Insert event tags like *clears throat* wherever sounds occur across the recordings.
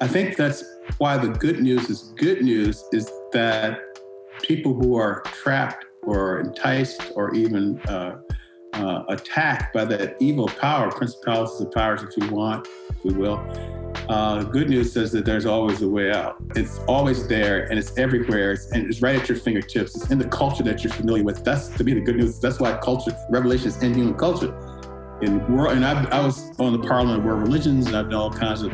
I think that's why the good news is good news is that people who are trapped or enticed or even uh, uh, attacked by that evil power, principalities and powers, if you want, if we will. Uh, good news says that there's always a way out. It's always there and it's everywhere it's, and it's right at your fingertips. It's in the culture that you're familiar with. That's to me the good news. That's why culture, revelation is in human culture. In world, and I, I was on the Parliament of World Religions and I've done all kinds of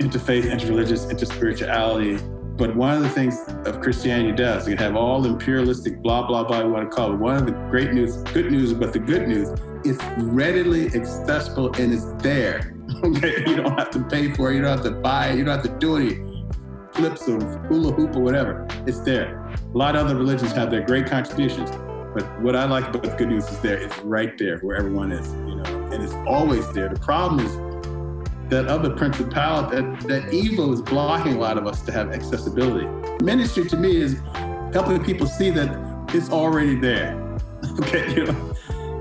interfaith, interreligious, interspirituality but one of the things of Christianity does, you have all imperialistic blah, blah, blah, you want to call it. One of the great news, good news, but the good news, it's readily accessible and it's there. *laughs* Okay, you don't have to pay for it, you don't have to buy it, you don't have to do any flips or hula hoop or whatever. It's there. A lot of other religions have their great contributions, but what I like about the good news is there. It's right there where everyone is, you know, and it's always there. The problem is that other principality, that, that evil is blocking a lot of us to have accessibility. Ministry to me is helping people see that it's already there. *laughs* okay, you know,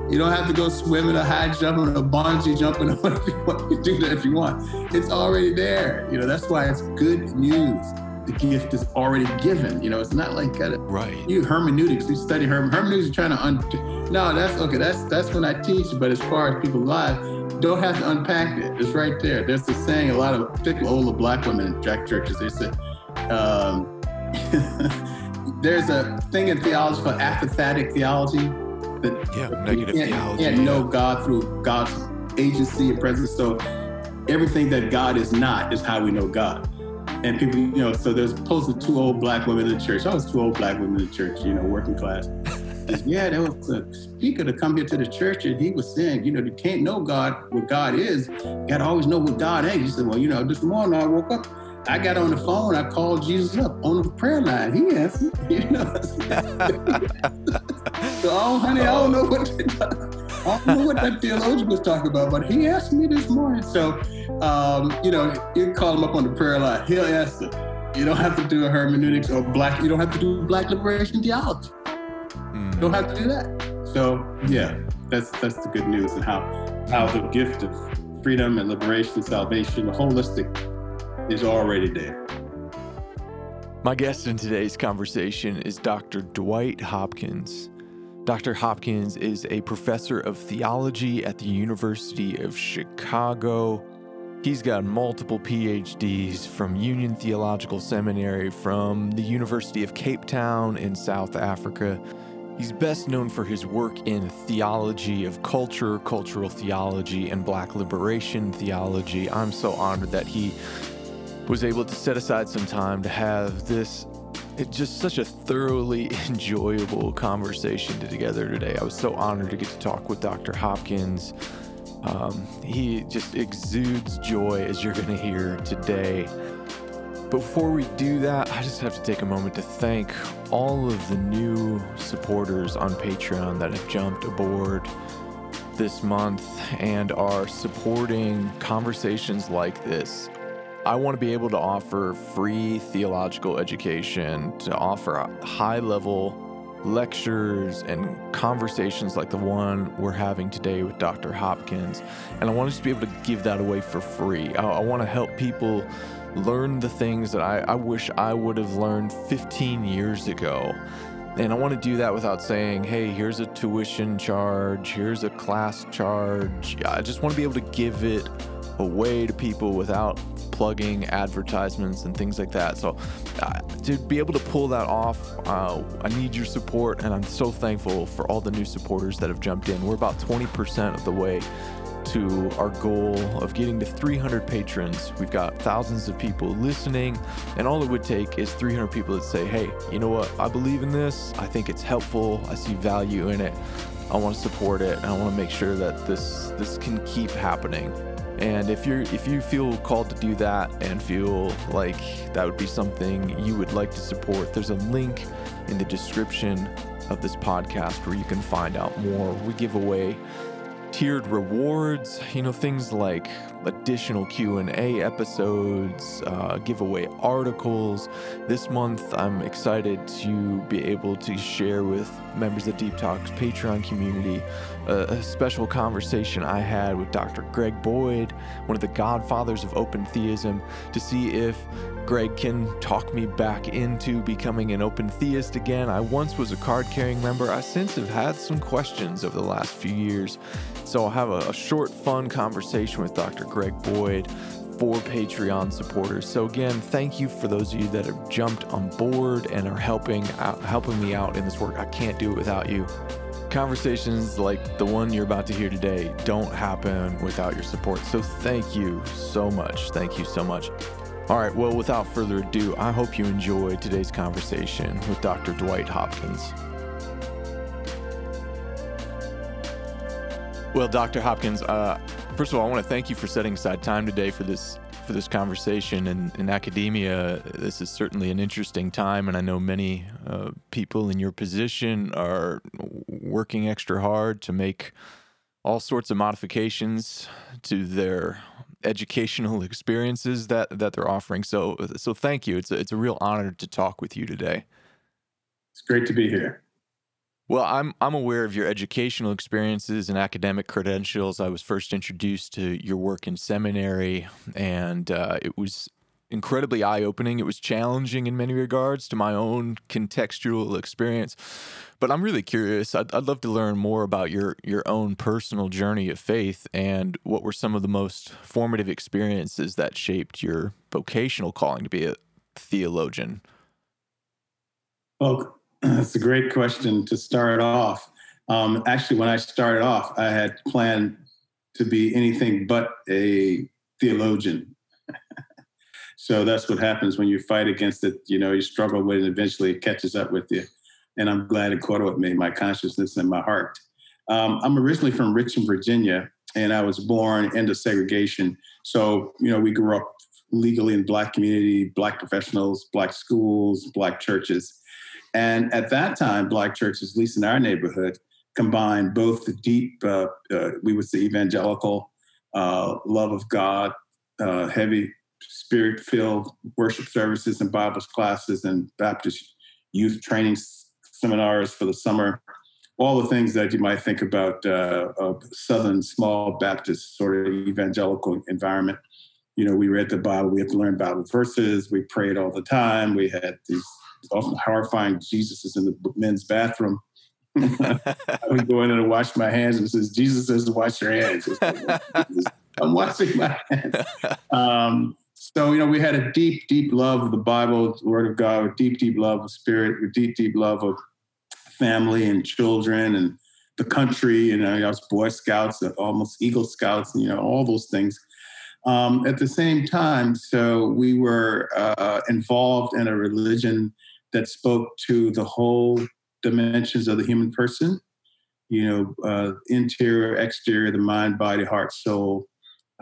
you don't have to go swimming or high jumping or a bungee jumping *laughs* or whatever you want. You do that if you want. It's already there. You know, that's why it's good news. The gift is already given. You know, it's not like got it. Right. You hermeneutics, you study herm- hermeneutics, you're trying to un- no, that's okay. That's that's when I teach. But as far as people live, don't have to unpack it. It's right there. There's the saying a lot of particularly older black women in jack churches, they say, um, *laughs* there's a thing in theology called apophatic theology. That yeah, negative can't, theology. can't know God through God's agency and presence. So everything that God is not is how we know God. And people, you know, so there's supposedly two old black women in the church. I was two old black women in the church, you know, working class yeah, there was a speaker to come here to the church, and he was saying, you know, you can't know God, what God is. You got to always know what God is. He said, well, you know, this morning I woke up, I got on the phone, I called Jesus up on the prayer line. He answered, *laughs* you know. *laughs* so, oh, honey, I don't know what I don't know what that theologian was talking about, but he asked me this morning. So, um, you know, you call him up on the prayer line, he'll answer. You don't have to do a hermeneutics or black. You don't have to do black liberation theology. Mm. You don't have to do that. So yeah, that's that's the good news and how how the gift of freedom and liberation, and salvation, the holistic is already there. My guest in today's conversation is Dr. Dwight Hopkins. Dr. Hopkins is a professor of theology at the University of Chicago. He's got multiple PhDs from Union Theological Seminary, from the University of Cape Town in South Africa, He's best known for his work in theology of culture, cultural theology, and black liberation theology. I'm so honored that he was able to set aside some time to have this it's just such a thoroughly *laughs* enjoyable conversation together today. I was so honored to get to talk with Dr. Hopkins. Um, he just exudes joy, as you're going to hear today. Before we do that, I just have to take a moment to thank all of the new supporters on Patreon that have jumped aboard this month and are supporting conversations like this. I want to be able to offer free theological education, to offer high level lectures and conversations like the one we're having today with Dr. Hopkins. And I want to just be able to give that away for free. I, I want to help people learn the things that I, I wish I would have learned 15 years ago. And I want to do that without saying, hey, here's a tuition charge, here's a class charge. I just want to be able to give it away to people without plugging advertisements and things like that. So, uh, to be able to pull that off, uh, I need your support, and I'm so thankful for all the new supporters that have jumped in. We're about 20% of the way to our goal of getting to 300 patrons. We've got thousands of people listening, and all it would take is 300 people that say, Hey, you know what? I believe in this. I think it's helpful. I see value in it. I want to support it, and I want to make sure that this this can keep happening. And if you're if you feel called to do that and feel like that would be something you would like to support, there's a link in the description of this podcast where you can find out more. We give away tiered rewards, you know, things like additional Q&A episodes, uh, giveaway articles. This month, I'm excited to be able to share with members of Deep Talks Patreon community a, special conversation I had with Dr. Greg Boyd, one of the godfathers of open theism, to see if Greg can talk me back into becoming an open theist again. I once was a card carrying member. I since have had some questions over the last few years. So I'll have a, a short, fun conversation with Dr. Greg Boyd for Patreon supporters. So again, thank you for those of you that have jumped on board and are helping out, helping me out in this work. I can't do it without you. Conversations like the one you're about to hear today don't happen without your support. So thank you so much. Thank you so much. All right, well, without further ado, I hope you enjoyed today's conversation with Dr. Dwight Hopkins. Well, Dr. Hopkins, uh, first of all, I want to thank you for setting aside time today for this for this conversation. And in academia, this is certainly an interesting time, and I know many uh, people in your position are working extra hard to make all sorts of modifications to their educational *laughs* experiences that that they're offering. So so thank you. It's a, it's a real honor to talk with you today. It's great to be here. Well, I'm I'm aware of your educational experiences and academic credentials. I was first introduced to your work in seminary, and uh, it was incredibly eye opening. It was challenging in many regards to my own contextual experience. But I'm really curious. I'd, I'd love to learn more about your your own personal journey of faith and what were some of the most formative experiences that shaped your vocational calling to be a theologian. Well, that's a great question to start off. Um, actually, when I started off, I had planned to be anything but a theologian. *laughs* so that's what happens when you fight against it. You know, you struggle with it, and eventually it catches up with you and I'm glad it caught up with me, my consciousness and my heart. Um, I'm originally from Richmond, Virginia, and I was born into segregation. So, you know, we grew up legally in black community, black professionals, black schools, black churches. And at that time, black churches, at least in our neighborhood, combined both the deep, uh, uh, we would say evangelical uh, love of God, uh, heavy spirit filled worship services and Bible classes and Baptist youth training seminars for the summer, all the things that you might think about uh, a Southern small Baptist sort of evangelical environment. You know, we read the Bible, we had to learn Bible verses, we prayed all the time, we had these often horrifying Jesus is in the men's bathroom. I would go in and wash my hands and says, Jesus says to wash your hands. I'm washing my hands. *laughs* Um, so, you know, we had a deep, deep love of the Bible, the Word of God, a deep, deep love of spirit, a deep, deep love of family and children and the country. And I was Boy Scouts, almost Eagle Scouts, and, you know, all those things. Um, at the same time, so we were uh, involved in a religion that spoke to the whole dimensions of the human person, you know, uh, interior, exterior, the mind, body, heart, soul,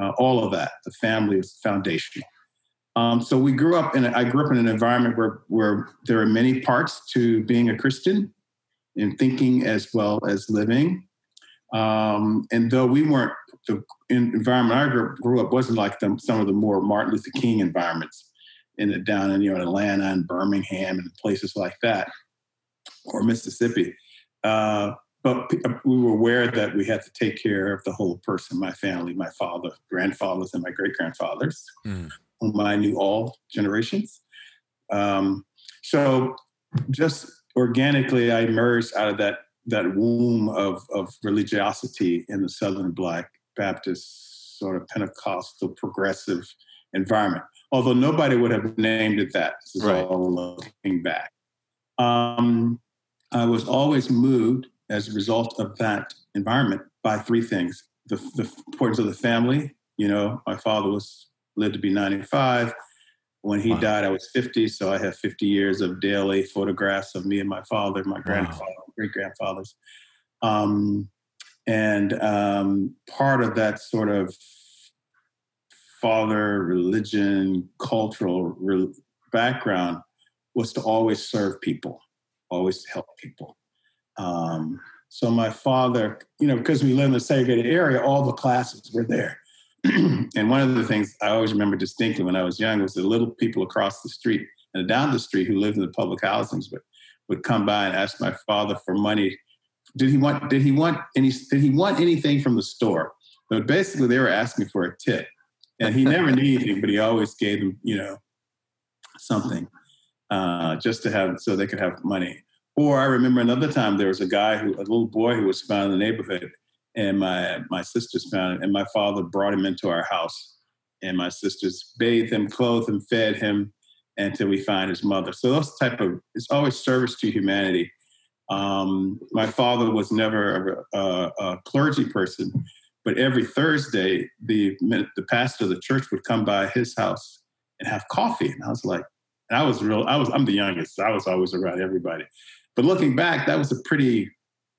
uh, all of that. The family is foundational. Um, so we grew up in. A, I grew up in an environment where where there are many parts to being a Christian, in thinking as well as living. Um, and though we weren't the environment I grew, grew up wasn't like them, some of the more Martin Luther King environments in the, down in you know Atlanta and Birmingham and places like that, or Mississippi. Uh, but we were aware that we had to take care of the whole person, my family, my father, grandfathers, and my great grandfathers, mm. whom I knew all generations. Um, so just organically I emerged out of that that womb of, of religiosity in the Southern Black Baptist sort of Pentecostal progressive environment. Although nobody would have named it that. This is right. all looking back. Um, I was always moved as a result of that environment by three things: the, the importance of the family. You know, my father was lived to be 95. When he wow. died, I was 50, so I have 50 years of daily photographs of me and my father, my grandfather, wow. great grandfathers. Um, and um, part of that sort of father religion, cultural re- background was to always serve people, always help people. Um, So my father, you know, because we live in a segregated area, all the classes were there. *clears throat* and one of the things I always remember distinctly when I was young was the little people across the street and down the street who lived in the public housings would, would come by and ask my father for money. Did he want did he want any did he want anything from the store? But basically they were asking for a tip. And he never needed anything, but he always gave them, you know, something uh, just to have so they could have money. Or I remember another time there was a guy who, a little boy who was found in the neighborhood, and my my sisters found him, and my father brought him into our house, and my sisters bathed him, clothed him, fed him, until we find his mother. So those type of it's always service to humanity. Um, my father was never a, a, a, clergy person, but every Thursday the the pastor of the church would come by his house and have coffee, and I was like, I was real. I was I'm the youngest. So I was always around everybody. But looking back, that was a pretty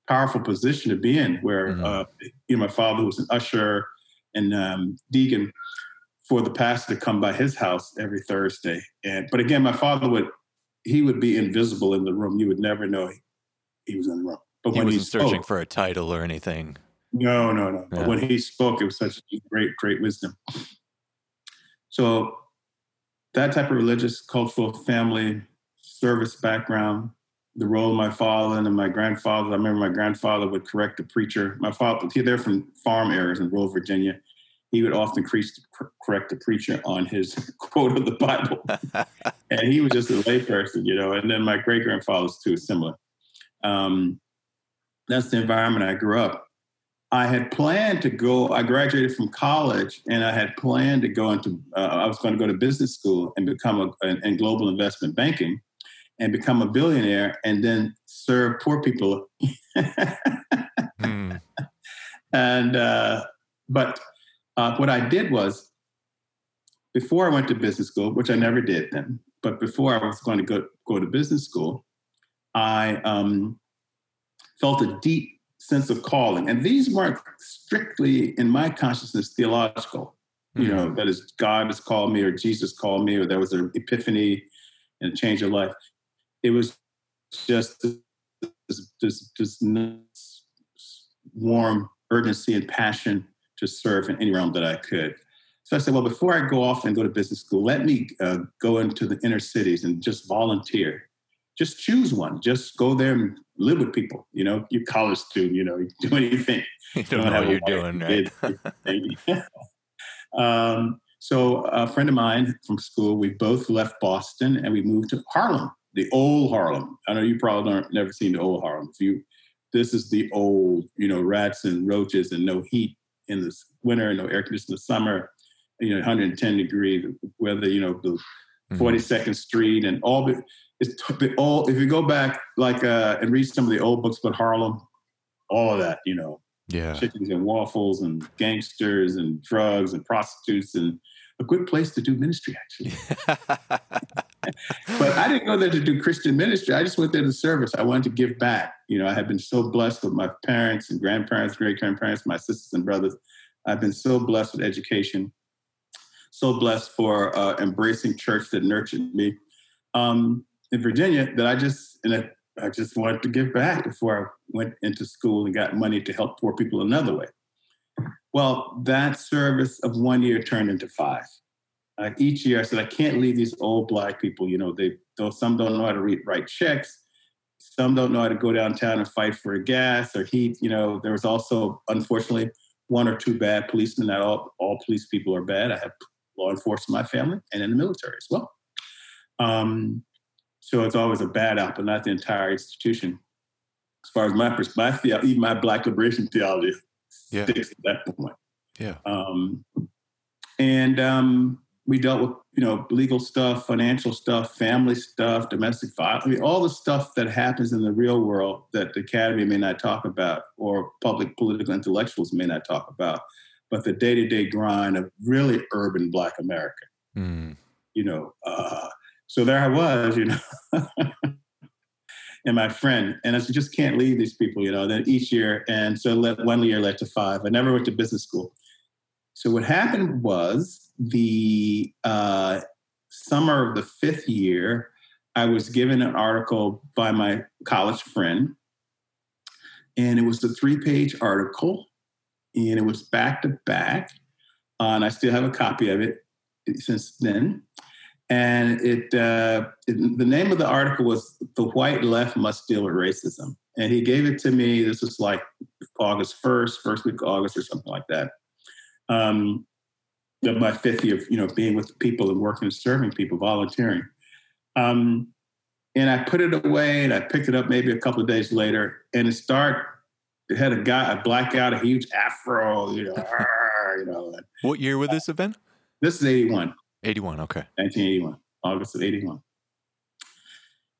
powerful position to be in, where mm-hmm. uh, you know my father was an usher and um, deacon for the pastor to come by his house every Thursday. And but again, my father would he would be invisible in the room. You would never know he, he was in the room. But he when wasn't he spoke, searching for a title or anything. No, no, no. Yeah. But when he spoke, it was such great, great wisdom. So that type of religious, cultural, family service background the role of my father and my grandfather. I remember my grandfather would correct the preacher. My father, they're from farm areas in rural Virginia. He would often correct the preacher on his *laughs* quote of the Bible. *laughs* and he was just a layperson, you know. And then my great grandfather's too, similar. Um, that's the environment I grew up. I had planned to go, I graduated from college and I had planned to go into, uh, I was going to go to business school and become a, in global investment banking and become a billionaire and then serve poor people. *laughs* mm. And uh, but uh, what I did was before I went to business school, which I never did then, but before I was going to go go to business school, I um, felt a deep sense of calling, and these weren't strictly in my consciousness theological. Mm. You know, hmm. that is God has called me, or Jesus called me, or there was an epiphany and a change of life it was just this, this, this warm urgency and passion to serve in any realm that I could. So I said, well, before I go off and go to business school, let me uh, go into the inner cities and just volunteer. Just choose one. Just go there and live with people. You know, you're college student. You know, you do *laughs* anything. *laughs* You don't, don't know what you're doing, right? *laughs* um, so a friend of mine from school, we both left Boston and we moved to Harlem the old Harlem. I know you probably don't never seen the old Harlem. If you, this is the old, you know, rats and roaches and no heat in the winter, no air conditioning in the summer, you know, 110 degree weather, you know, the 42nd mm-hmm. Street and all the, it's the all, if you go back like uh, and read some of the old books about Harlem, all of that, you know, yeah, chickens and waffles and gangsters and drugs and prostitutes and a good place to do ministry, actually. *laughs* but I didn't go there to do Christian ministry. I just went there to service. I wanted to give back. You know, I have been so blessed with my parents and grandparents, great grandparents, my sisters and brothers. I've been so blessed with education, so blessed for uh, embracing church that nurtured me um, in Virginia that I just, and I, I just wanted to give back before I went into school and got money to help poor people another way. Well, that service of one year turned into five. Uh, each year, I said, I can't leave these old black people. You know, they though some don't know how to read, write checks, some don't know how to go downtown and fight for gas or heat. You know, there was also, unfortunately, one or two bad policemen. Not all all police people are bad. I have law enforcement in my family and in the military as well. Um, so it's always a bad apple, not the entire institution. As far as my perspective, even my black liberation theology yeah. sticks at that point. Yeah. Um, and um, we dealt with you know legal stuff, financial stuff, family stuff, domestic violence. I mean, all the stuff that happens in the real world that the academy may not talk about, or public political intellectuals may not talk about, but the day to day grind of really urban Black America. Mm. You know, uh, so there I was, you know. *laughs* and my friend. And I just can't leave these people, you know. Then each year, and so let, one year led to five. I never went to business school. So what happened was the uh, summer of the fifth year, I was given an article by my college friend And it was a three page article, and it was back to back. Uh, and I still have a copy of it since then. And it, uh, it, the name of the article was "The White Left Must Deal with Racism," and he gave it to me. This was like August first, first week of August, or something like that. Um, my fifth year of you know being with people and working and serving people, volunteering. Um, and I put it away, and I picked it up maybe a couple of days later, and it started. It had a guy, a black guy, a huge afro, you know, *laughs* you know. What year was this event? This is eighty one. 81, okay. 1981, August of 81.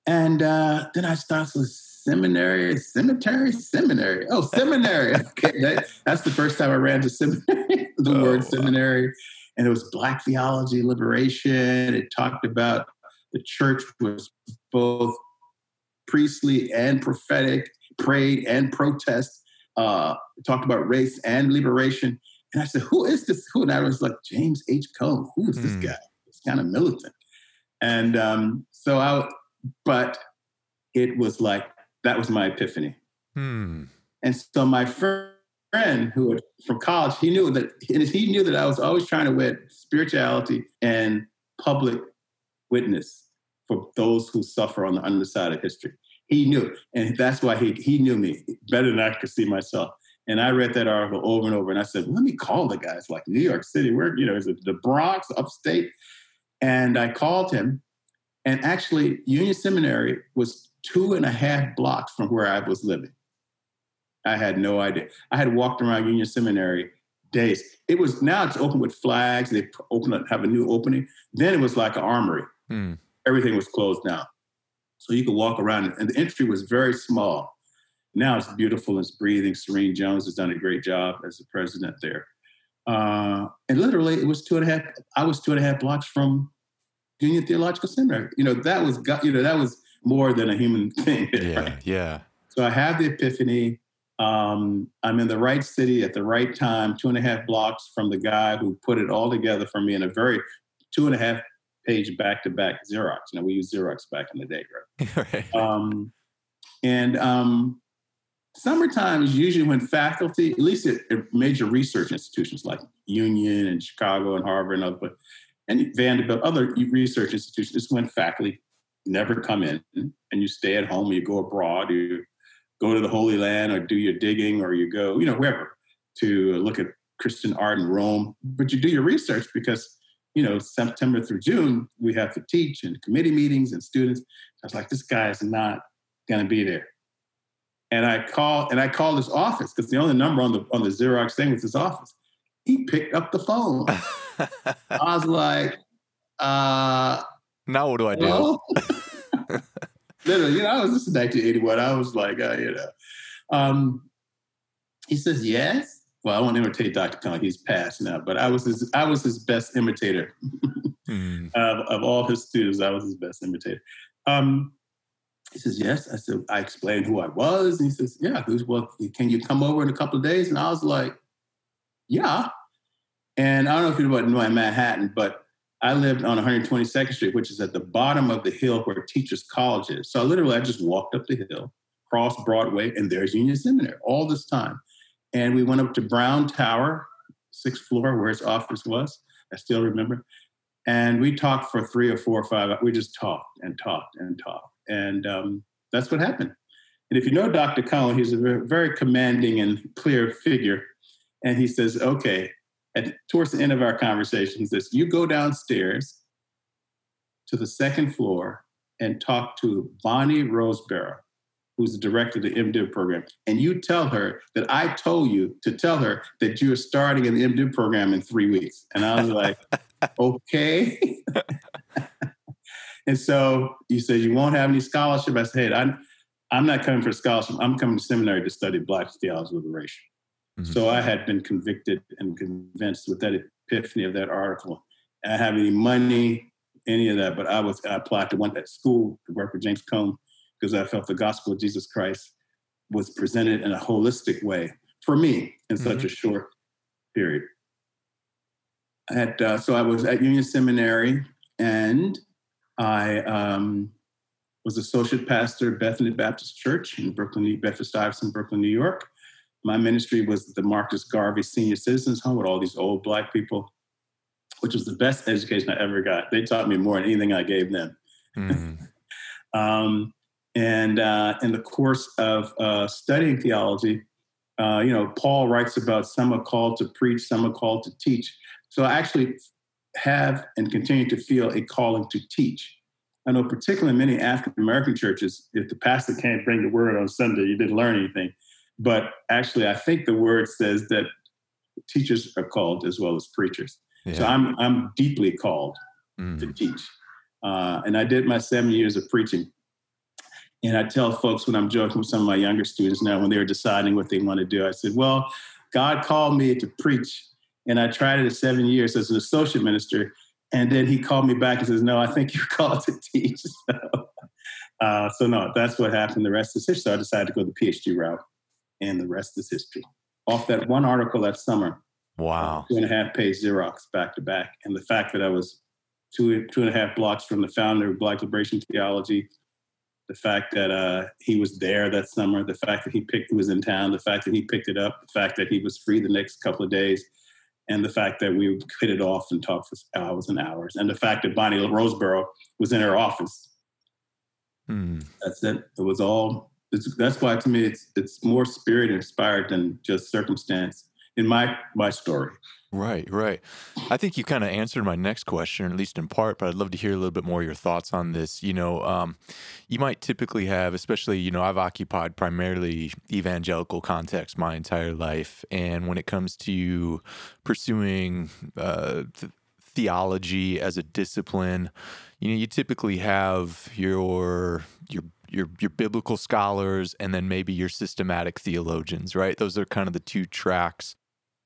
And uh, then I started with seminary, cemetery, seminary. Oh, seminary. *laughs* okay, that, that's the first time I ran to seminary, *laughs* the oh, word seminary. And it was Black theology, liberation. It talked about the church was both priestly and prophetic, prayed and protest. Uh, talked about race and liberation. And I said, who is this? Who? And I was like, James H. Cone. Who is this mm. guy? It's kind of militant. And um, so I, but it was like, that was my epiphany. Hmm. And so my friend who was from college, he knew that he knew that I was always trying to wed spirituality and public witness for those who suffer on the underside of history. He knew, and that's why he he knew me better than I could see myself. And I read that article over and over, and I said, "Let me call the guy. It's like New York City. Where you know, is it the Bronx, upstate?" And I called him, and actually, Union Seminary was two and a half blocks from where I was living. I had no idea. I had walked around Union Seminary days. It was now it's open with flags. They open up, have a new opening. Then it was like an armory. Hmm. Everything was closed down, so you could walk around, and the entry was very small. Now it's beautiful it's breathing. Serene Jones has done a great job as the president there. Uh, and literally, it was two and a half. I was two and a half blocks from Union Theological Seminary. You know, that was you know that was more than a human *laughs* thing. Yeah, right? yeah. So I have the epiphany. Um, I'm in the right city at the right time, two and a half blocks from the guy who put it all together for me in a very two and a half page back to back Xerox. You know, we used Xerox back in the day, right? *laughs* right. Um, and um, Summertime is usually when faculty, at least at, major research institutions like Union and Chicago and Harvard and other, and Vanderbilt, other research institutions, is when faculty never come in and you stay at home, you go abroad, you go to the Holy Land or do your digging or you go, you know, wherever to look at Christian art in Rome. But you do your research because, you know, September through June, we have to teach and committee meetings and students. I was like, this guy is not going to be there and I call and I called his office because the only number on the on the Xerox thing was his office. He picked up the phone. *laughs* I was like, uh now what do I do? *laughs* *laughs* Literally, you know, I was this is 1981. I was like, uh, you know. Um, he says, yes. Well, I won't imitate Dr. Cone. He's passed now, but I was his I was his best imitator. mm. of, of all his students, I was his best imitator. Um, he says, Yes. I said, I explained who I was. And he says, Yeah. He Well, can you come over in a couple of days? And I was like, Yeah. And I don't know if you know about New Manhattan, but I lived on 122nd Street, which is at the bottom of the hill where Teachers College is. So literally, I just walked up the hill, crossed Broadway, and there's Union Seminary all this time. And we went up to Brown Tower, sixth floor, where his office was. I still remember. And we talked for three or four or five. We just talked and talked and talked. And um, that's what happened. And if you know Dr. Cone, he's a very, commanding and clear figure. And he says, okay, at, towards the end of our conversation, he says, you go downstairs to the second floor and talk to Bonnie Roseborough, who's the director of the MDiv program. And you tell her that I told you to tell her that you're starting in the MDiv program in three weeks. And I was like, *laughs* okay. *laughs* And so you said you won't have any scholarship. I said, hey, I'm, I'm not coming for scholarship. I'm coming to seminary to study Black theology liberation. Mm-hmm. So I had been convicted and convinced with that epiphany of that article. I have any money, any of that, but I was I applied to one at school to work with James Cone because I felt the gospel of Jesus Christ was presented in a holistic way for me in mm-hmm. such a short period. I had, uh, so I was at Union Seminary and I um, was associate pastor at Bethany Baptist Church in Brooklyn, Bedford Stuyvesant, Brooklyn, New York. My ministry was the Marcus Garvey Senior Citizens Home with all these old Black people, which was the best education I ever got. They taught me more than anything I gave them. Mm. *laughs* um, and uh, in the course of uh, studying theology, uh, you know, Paul writes about some are called to preach, some are called to teach. So I actually have and continue to feel a calling to teach. I know, particularly in many African American churches, if the pastor can't bring the word on Sunday, you didn't learn anything. But actually, I think the word says that teachers are called as well as preachers. Yeah. So I'm I'm deeply called mm. to teach, uh, and I did my seven years of preaching. And I tell folks when I'm joking with some of my younger students now when they're deciding what they want to do, I said, "Well, God called me to preach, and I tried it at seven years as an associate minister, and then He called me back and says, "No, I think you're *laughs* called to teach." *laughs* So, uh, so no, that's what happened. The rest is history. So I decided to go the PhD route and the rest is history. Off that one article that summer. Wow. Two and a half page Xerox back to back. And the fact that I was two, two and a half blocks from the founder of Black Liberation Theology, the fact that uh, he was there that summer, the fact that he picked, he was in town, the fact that he picked it up, the fact that he was free the next couple of days, and the fact that we hit it off and talked for hours and hours, and the fact that Bonnie Roseborough was in her office. Hmm. That's it. It was all it's, that's why to me it's it's more spirit inspired than just circumstance in my my story. Right, right. I think you kind of answered my next question, at least in part, but I'd love to hear a little bit more of your thoughts on this. You know, um, you might typically have, especially, you know, I've occupied primarily evangelical context my entire life. And when it comes to pursuing uh, th- theology as a discipline, you know, you typically have your your your your biblical scholars and then maybe your systematic theologians, right? Those are kind of the two tracks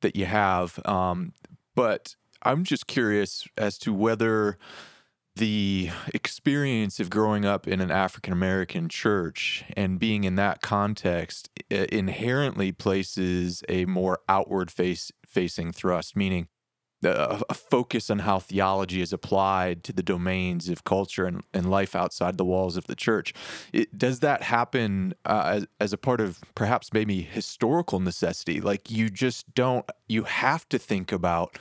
that you have. Um, but I'm just curious as to whether the experience of growing up in an African American church and being in that context inherently places a more outward face facing thrust, meaning a, focus on how theology is applied to the domains of culture and, and life outside the walls of the church. It, does that happen uh, as, as a part of perhaps maybe historical necessity? Like you just don't, you have to think about.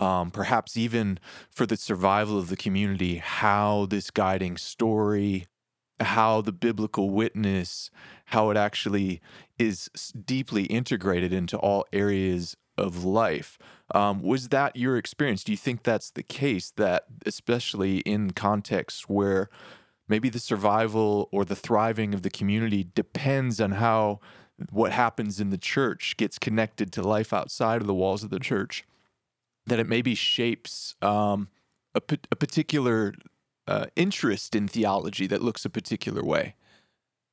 Um, perhaps even for the survival of the community, how this guiding story, how the biblical witness, how it actually is deeply integrated into all areas of life. Um, was that your experience? Do you think that's the case? That especially in contexts where maybe the survival or the thriving of the community depends on how what happens in the church gets connected to life outside of the walls of the church, that it maybe shapes um, a, a, particular uh, interest in theology that looks a particular way.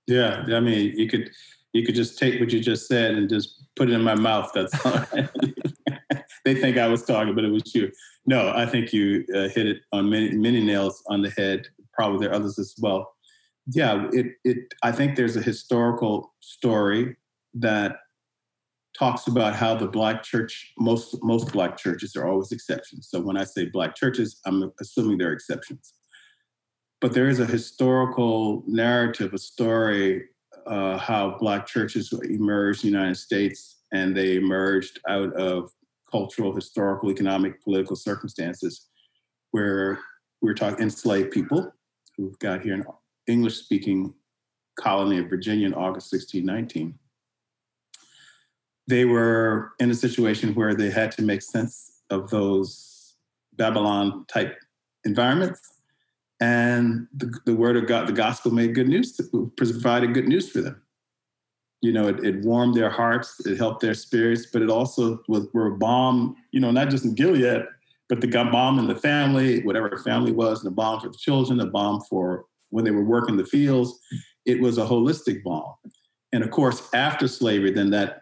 Yeah, I mean, you could you could just take what you just said and just put it in my mouth. That's *laughs* all they think I was talking, but it was you. No, I think you uh, hit it on many, many nails on the head. Probably there are others as well. Yeah, it, it. I think there's a historical story that talks about how the black church, most most black churches are always exceptions. So when I say black churches, I'm assuming they're exceptions. But there is a historical narrative, a story uh, how black churches emerged in the United States, and they emerged out of cultural, historical, economic, political circumstances where we're talking enslaved people who got here in English-speaking colony of Virginia in August 1619. They were in a situation where they had to make sense of those Babylon type environments and the, the word of God, the gospel made good news, provided good news for them. You know, it, it, warmed their hearts, it helped their spirits, but it also was were a balm, you know, not just in Gilead, but the balm in the family, whatever family was, and a balm for the children, a balm for when they were working the fields. It was a holistic balm. And of course, after slavery, then that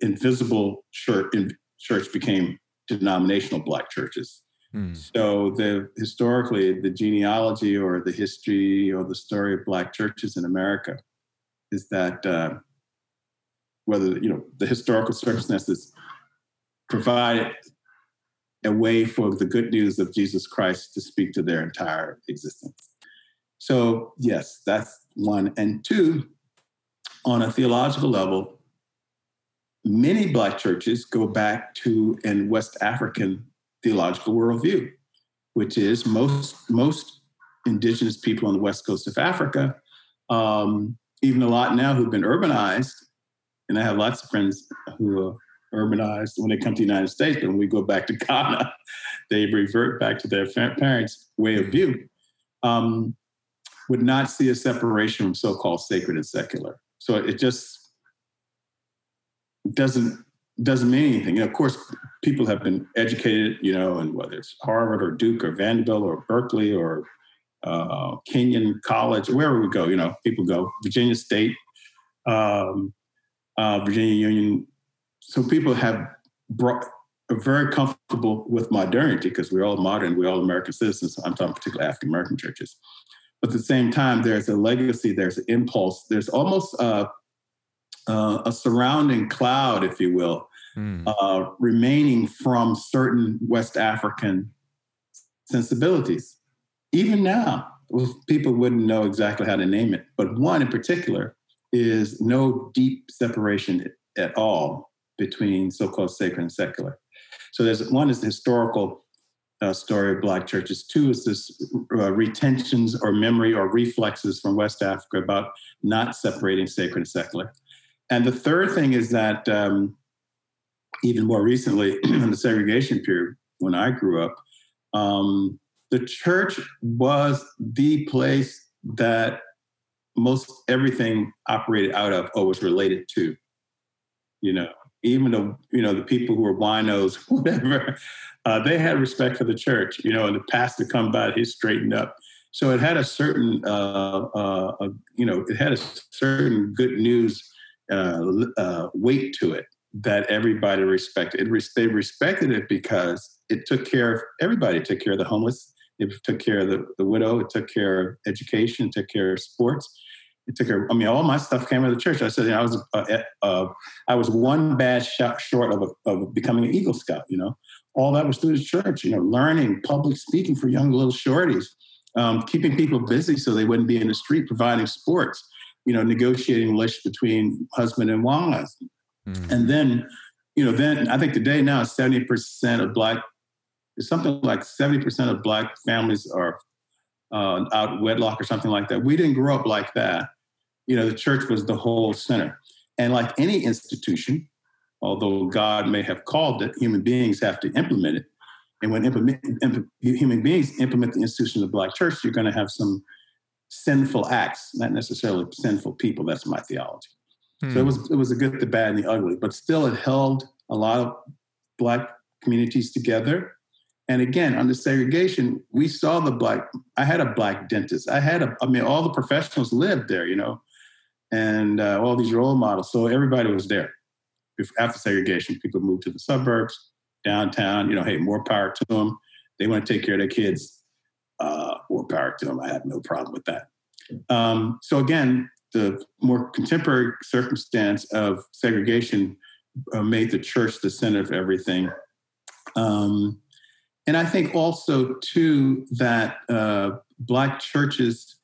invisible church, church became denominational black churches Hmm. So the historically the genealogy or the history or the story of black churches in America is that uh, whether you know the historical circumstances provide a way for the good news of Jesus Christ to speak to their entire existence. So, yes, that's one. And two, on a theological level, many Black churches go back to an West African theological worldview, which is most, most indigenous people on the west coast of Africa, um, even a lot now who've been urbanized. And I have lots of friends who are urbanized when they come to the United States, but when we go back to *laughs* Ghana, they revert back to their parents' way of view. Um, would not see a separation from so-called sacred and secular. So it just doesn't doesn't mean anything. And of course, people have been educated, you know, and whether it's Harvard or Duke or Vanderbilt or Berkeley or uh, Kenyon College, wherever we go, you know, people go. Virginia State, um, uh, Virginia Union. So people have brought are very comfortable with modernity because we're all modern, we're all American citizens. I'm talking particularly African American churches. But at the same time, there's a legacy, there's an impulse, there's almost a, a, a surrounding cloud, if you will, mm. uh, remaining from certain West African sensibilities. Even now, people wouldn't know exactly how to name it, but one in particular is no deep separation at all between so-called sacred and secular. So there's one is the historical uh, story of Black churches. Two is this uh, retentions or memory or reflexes from West Africa about not separating sacred and secular. And the third thing is that um, even more recently, *clears throat* in the segregation period, when I grew up, um, the church was the place that most everything operated out of or was related to. You know, even the you know the people who were winos, *laughs* whatever, uh, they had respect for the church. You know, and the pastor come by, he straightened up. So it had a certain, uh, uh, you know, it had a certain good news uh, uh, weight to it that everybody respected. It, they respected it because it took care of everybody. It took care of the homeless. It took care of the, the widow. It took care of education. It took care of sports it took care. I mean, all my stuff came out of the church. I said, you know, I was, uh, uh, I was one bad shot short of, a, of becoming an Eagle Scout. You know, all that was through the church. You know, learning public speaking for young little shorties, um, keeping people busy so they wouldn't be in the street, providing sports. You know, negotiating relations between husband and wives, mm. and then, you know, then I think today now seventy percent of black, something like seventy percent of black families are uh, out wedlock or something like that. We didn't grow up like that you know, the church was the whole center. And like any institution, although God may have called it, human beings have to implement it. And when implement, imp, human beings implement the institution of the Black church, you're going to have some sinful acts, not necessarily sinful people. That's my theology. Hmm. So it was it was a good, the bad, and the ugly, but still it held a lot of Black communities together. And again, under segregation, we saw the Black. I had a Black dentist. I had a. I mean, all the professionals lived there. You know, and uh, all these role models. So everybody was there. After segregation, people moved to the suburbs, downtown. You know, hey, more power to them. They want to take care of their kids. Uh, to them. I have no problem with that. Um, so again, the more contemporary circumstance of segregation uh, made the church the center of everything. Um, and I think also too that uh, black churches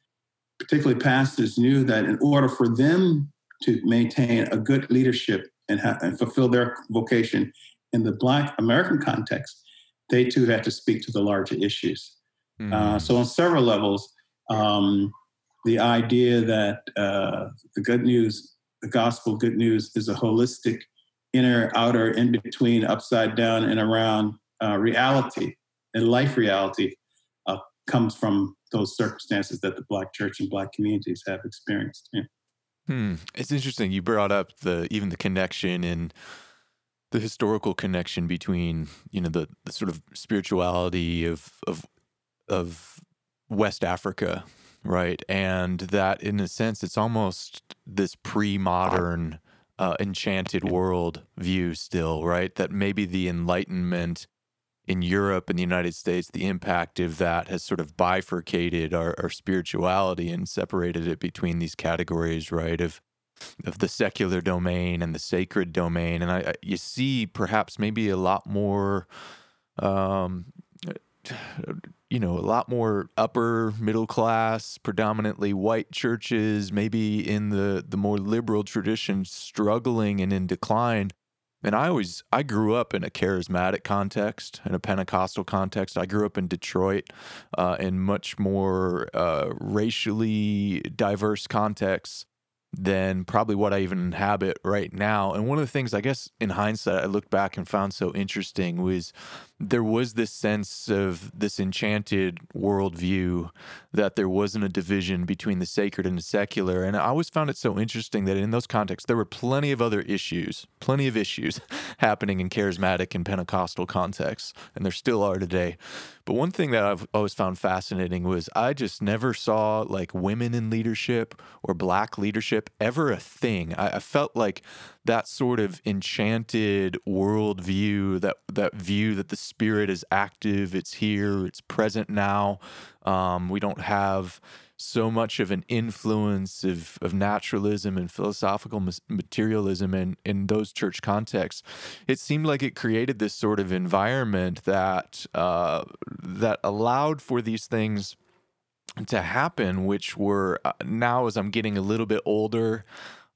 particularly pastors, knew that in order for them to maintain a good leadership and, ha- and fulfill their vocation in the Black American context, they too had to speak to the larger issues. Mm-hmm. Uh, so, on several levels, um, the idea that uh, the good news, the gospel good news, is a holistic inner, outer, in between, upside down, and around uh, reality and life reality uh, comes from those circumstances that the Black church and Black communities have experienced. Yeah. Hmm. It's interesting. You brought up the even the connection and the historical connection between you know the, the sort of spirituality of of of West Africa, right? And that, in a sense, it's almost this pre-modern, uh, enchanted world view still, right? That maybe the Enlightenment in Europe and the United States, the impact of that has sort of bifurcated our, our spirituality and separated it between these categories, right? Of of the secular domain and the sacred domain, and I, you see perhaps maybe a lot more um, you know, a lot more upper middle class, predominantly white churches, maybe in the the more liberal tradition struggling and in decline. And I always I grew up in a charismatic context, in a Pentecostal context. I grew up in Detroit, uh, in much more uh, racially diverse contexts than probably what I even inhabit right now. And one of the things I guess in hindsight I looked back and found so interesting was there was this sense of this enchanted worldview that there wasn't a division between the sacred and the secular. And I always found it so interesting that in those contexts, there were plenty of other issues, plenty of issues *laughs* happening in charismatic and Pentecostal contexts, and there still are today. But one thing that I've always found fascinating was I just never saw like women in leadership or black leadership ever a thing. I, I felt like that sort of enchanted worldview, that that view that the spirit is active, it's here, it's present now. Um, we don't have so much of an influence of, of naturalism and philosophical materialism in, in those church contexts. It seemed like it created this sort of environment that uh, that allowed for these things to happen, which were uh, now as I'm getting a little bit older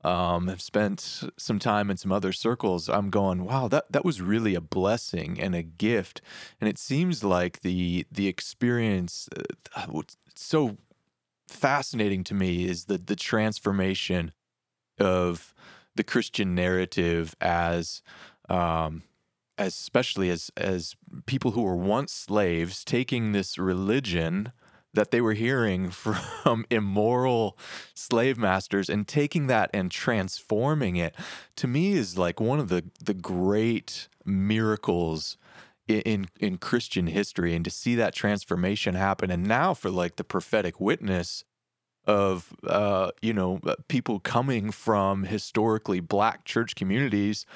um, have spent some time in some other circles, I'm going, wow, that that was really a blessing and a gift. And it seems like the the experience, uh, what's so fascinating to me is the the transformation of the Christian narrative as um, especially as as people who were once slaves taking this religion that they were hearing *laughs* from immoral slave masters and taking that and transforming it to me is like one of the the great miracles in in Christian history. And to see that transformation happen and now for like the prophetic witness of uh, you know people coming from historically black church communities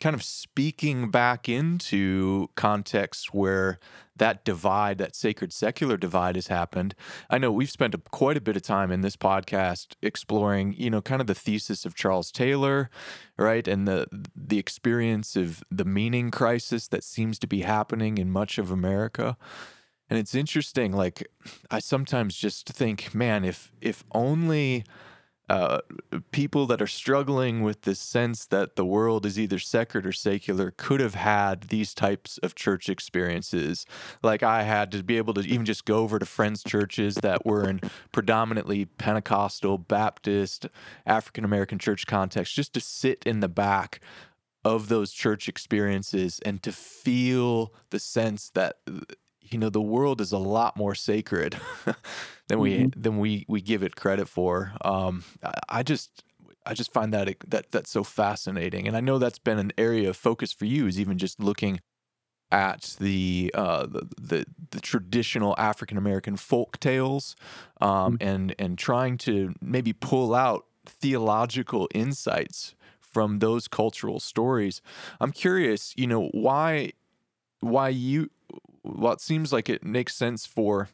kind of speaking back into contexts where that divide, that sacred secular divide has happened. I know we've spent a, quite a bit of time in this podcast exploring, you know, kind of the thesis of Charles Taylor, right? And the the experience of the meaning crisis that seems to be happening in much of America. And it's interesting like I sometimes just think, man, if if only uh, people that are struggling with this sense that the world is either sacred or secular could have had these types of church experiences. Like I had to be able to even just go over to friends' churches that were in predominantly Pentecostal, Baptist, African American church context, just to sit in the back of those church experiences and to feel the sense that you know the world is a lot more sacred *laughs* than we mm-hmm. than we we give it credit for. Um, I, I just I just find that that that's so fascinating, and I know that's been an area of focus for you. Is even just looking at the uh, the, the, the traditional African American folk tales, um, mm-hmm. and and trying to maybe pull out theological insights from those cultural stories. I'm curious, you know, why why you it seems like it makes sense for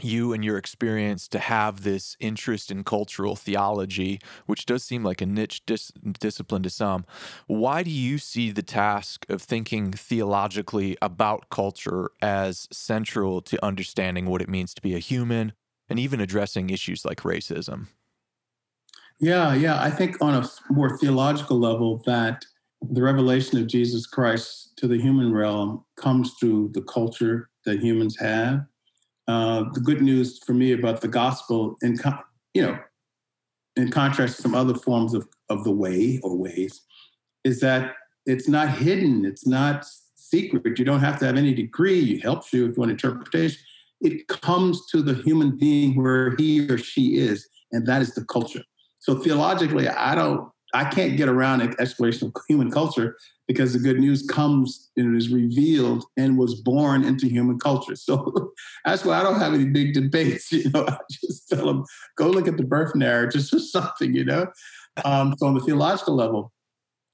you and your experience to have this interest in cultural theology, which does seem like a niche dis- discipline to some. Why do you see the task of thinking theologically about culture as central to understanding what it means to be a human and even addressing issues like racism? Yeah, yeah. I think on a more theological level, that the revelation of Jesus Christ to the human realm comes through the culture that humans have. Uh, the good news for me about the gospel, in you know, in contrast to some other forms of, of the way or ways, is that it's not hidden, it's not secret. You don't have to have any degree. It helps you if you want interpretation. It comes to the human being where he or she is, and that is the culture. So theologically, I don't I can't get around an exploration of *laughs* human culture because the good news comes and is revealed and was born into human culture. So *laughs* that's why I don't have any big debates. *laughs* You know, I just tell them go look at the birth narrative or something. You know, um, so on the theological level,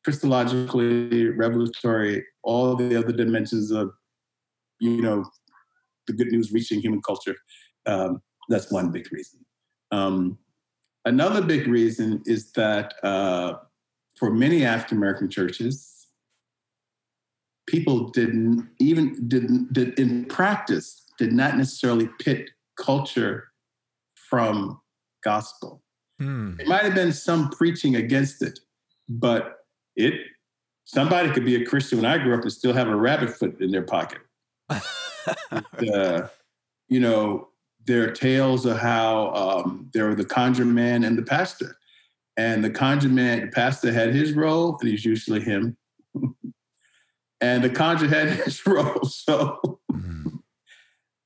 Christologically, revelatory, all the other dimensions of you know the good news reaching human culture. Um, that's one big reason. Um, Another big reason is that uh, for many African American churches, people didn't even didn't did in practice did not necessarily pit culture from gospel. Hmm. It might have been some preaching against it, but it somebody could be a Christian when I grew up and still have a rabbit foot in their pocket. *laughs* uh, you know, there are tales of how um, there were the conjure man and the pastor. And the conjure man, the pastor had his role, and he's usually him. *laughs* and the conjure had *laughs* his role. So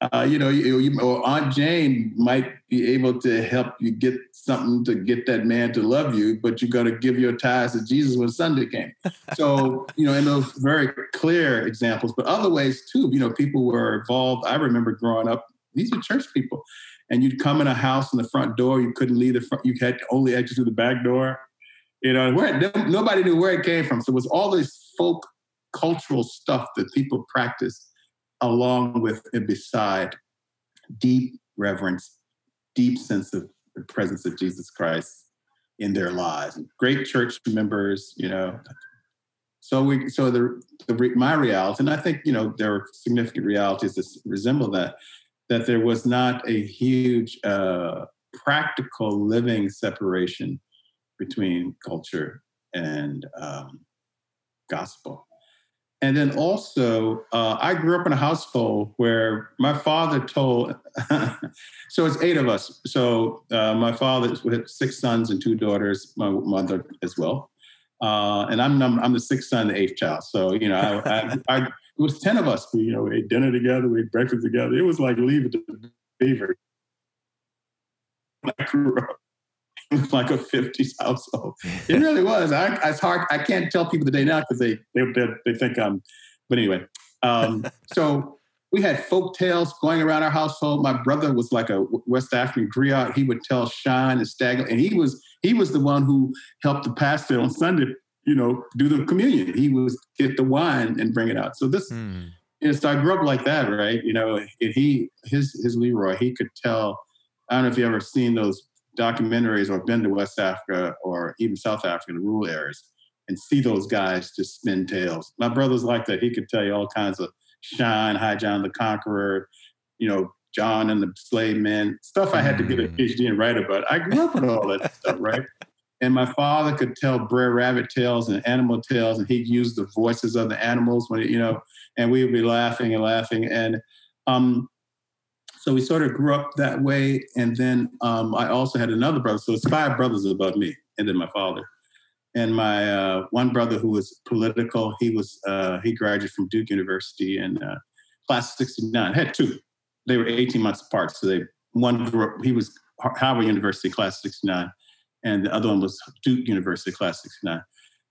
uh, you know, you, you, or Aunt Jane might be able to help you get something to get that man to love you, but you got to give your tithes to Jesus when Sunday came. *laughs* So, you know, in those very clear examples, but other ways too, you know, people were involved. I remember growing up, these are church people, and you'd come in a house in the front door, you couldn't leave the front, you had only exit through the back door. You know, where nobody knew where it came from. So it was all this folk cultural stuff that people practiced along with and beside deep reverence, deep sense of the presence of Jesus Christ in their lives. Great church members, you know. So we, so the, the my reality, and I think you know there are significant realities that resemble that. That there was not a huge uh, practical living separation between culture and um, gospel. And then also, uh, I grew up in a household where my father told, *laughs* so it's eight of us. So uh, my father had six sons and two daughters, my mother as well. Uh, and I'm I'm the sixth son, the eighth child. So, you know, I, I, I, it was 10 of us. We, you know, we ate dinner together, we ate breakfast together. It was like Leave It to Beaver. I grew up. like a 50s household. It *laughs* really was. I, it's hard. I can't tell people the day now because they, they, they think I'm. But anyway, um, *laughs* so we had folk tales going around our household. My brother was like a West African griot. He would tell shine and stagger, and he was he was the one who helped the pastor on Sunday. You know, do the communion. He was get the wine and bring it out. So this. Hmm. You know, so I grew up like that, right? You know, he his his Leroy, he could tell. I don't know if you ever seen those documentaries or been to West Africa or even South Africa, the rural areas, and see those guys just spin tales. My brother's like that. He could tell you all kinds of shine, High John the Conqueror, you know, John and the slave men, stuff I had to get a mm. PhD and write about. I grew up with all that stuff, right? And my father could tell Brer Rabbit tales and animal tales, and he'd use the voices of the animals when, you know, and we would be laughing and laughing. And um, so we sort of grew up that way. And then um, I also had another brother. So it's five brothers above me, and then my father. And my uh, one brother who was political, he was uh, he graduated from Duke University in uh, class '69. Had two. They were 18 months apart. So they one grew up. He was Howard University class '69, and the other one was Duke University class '69.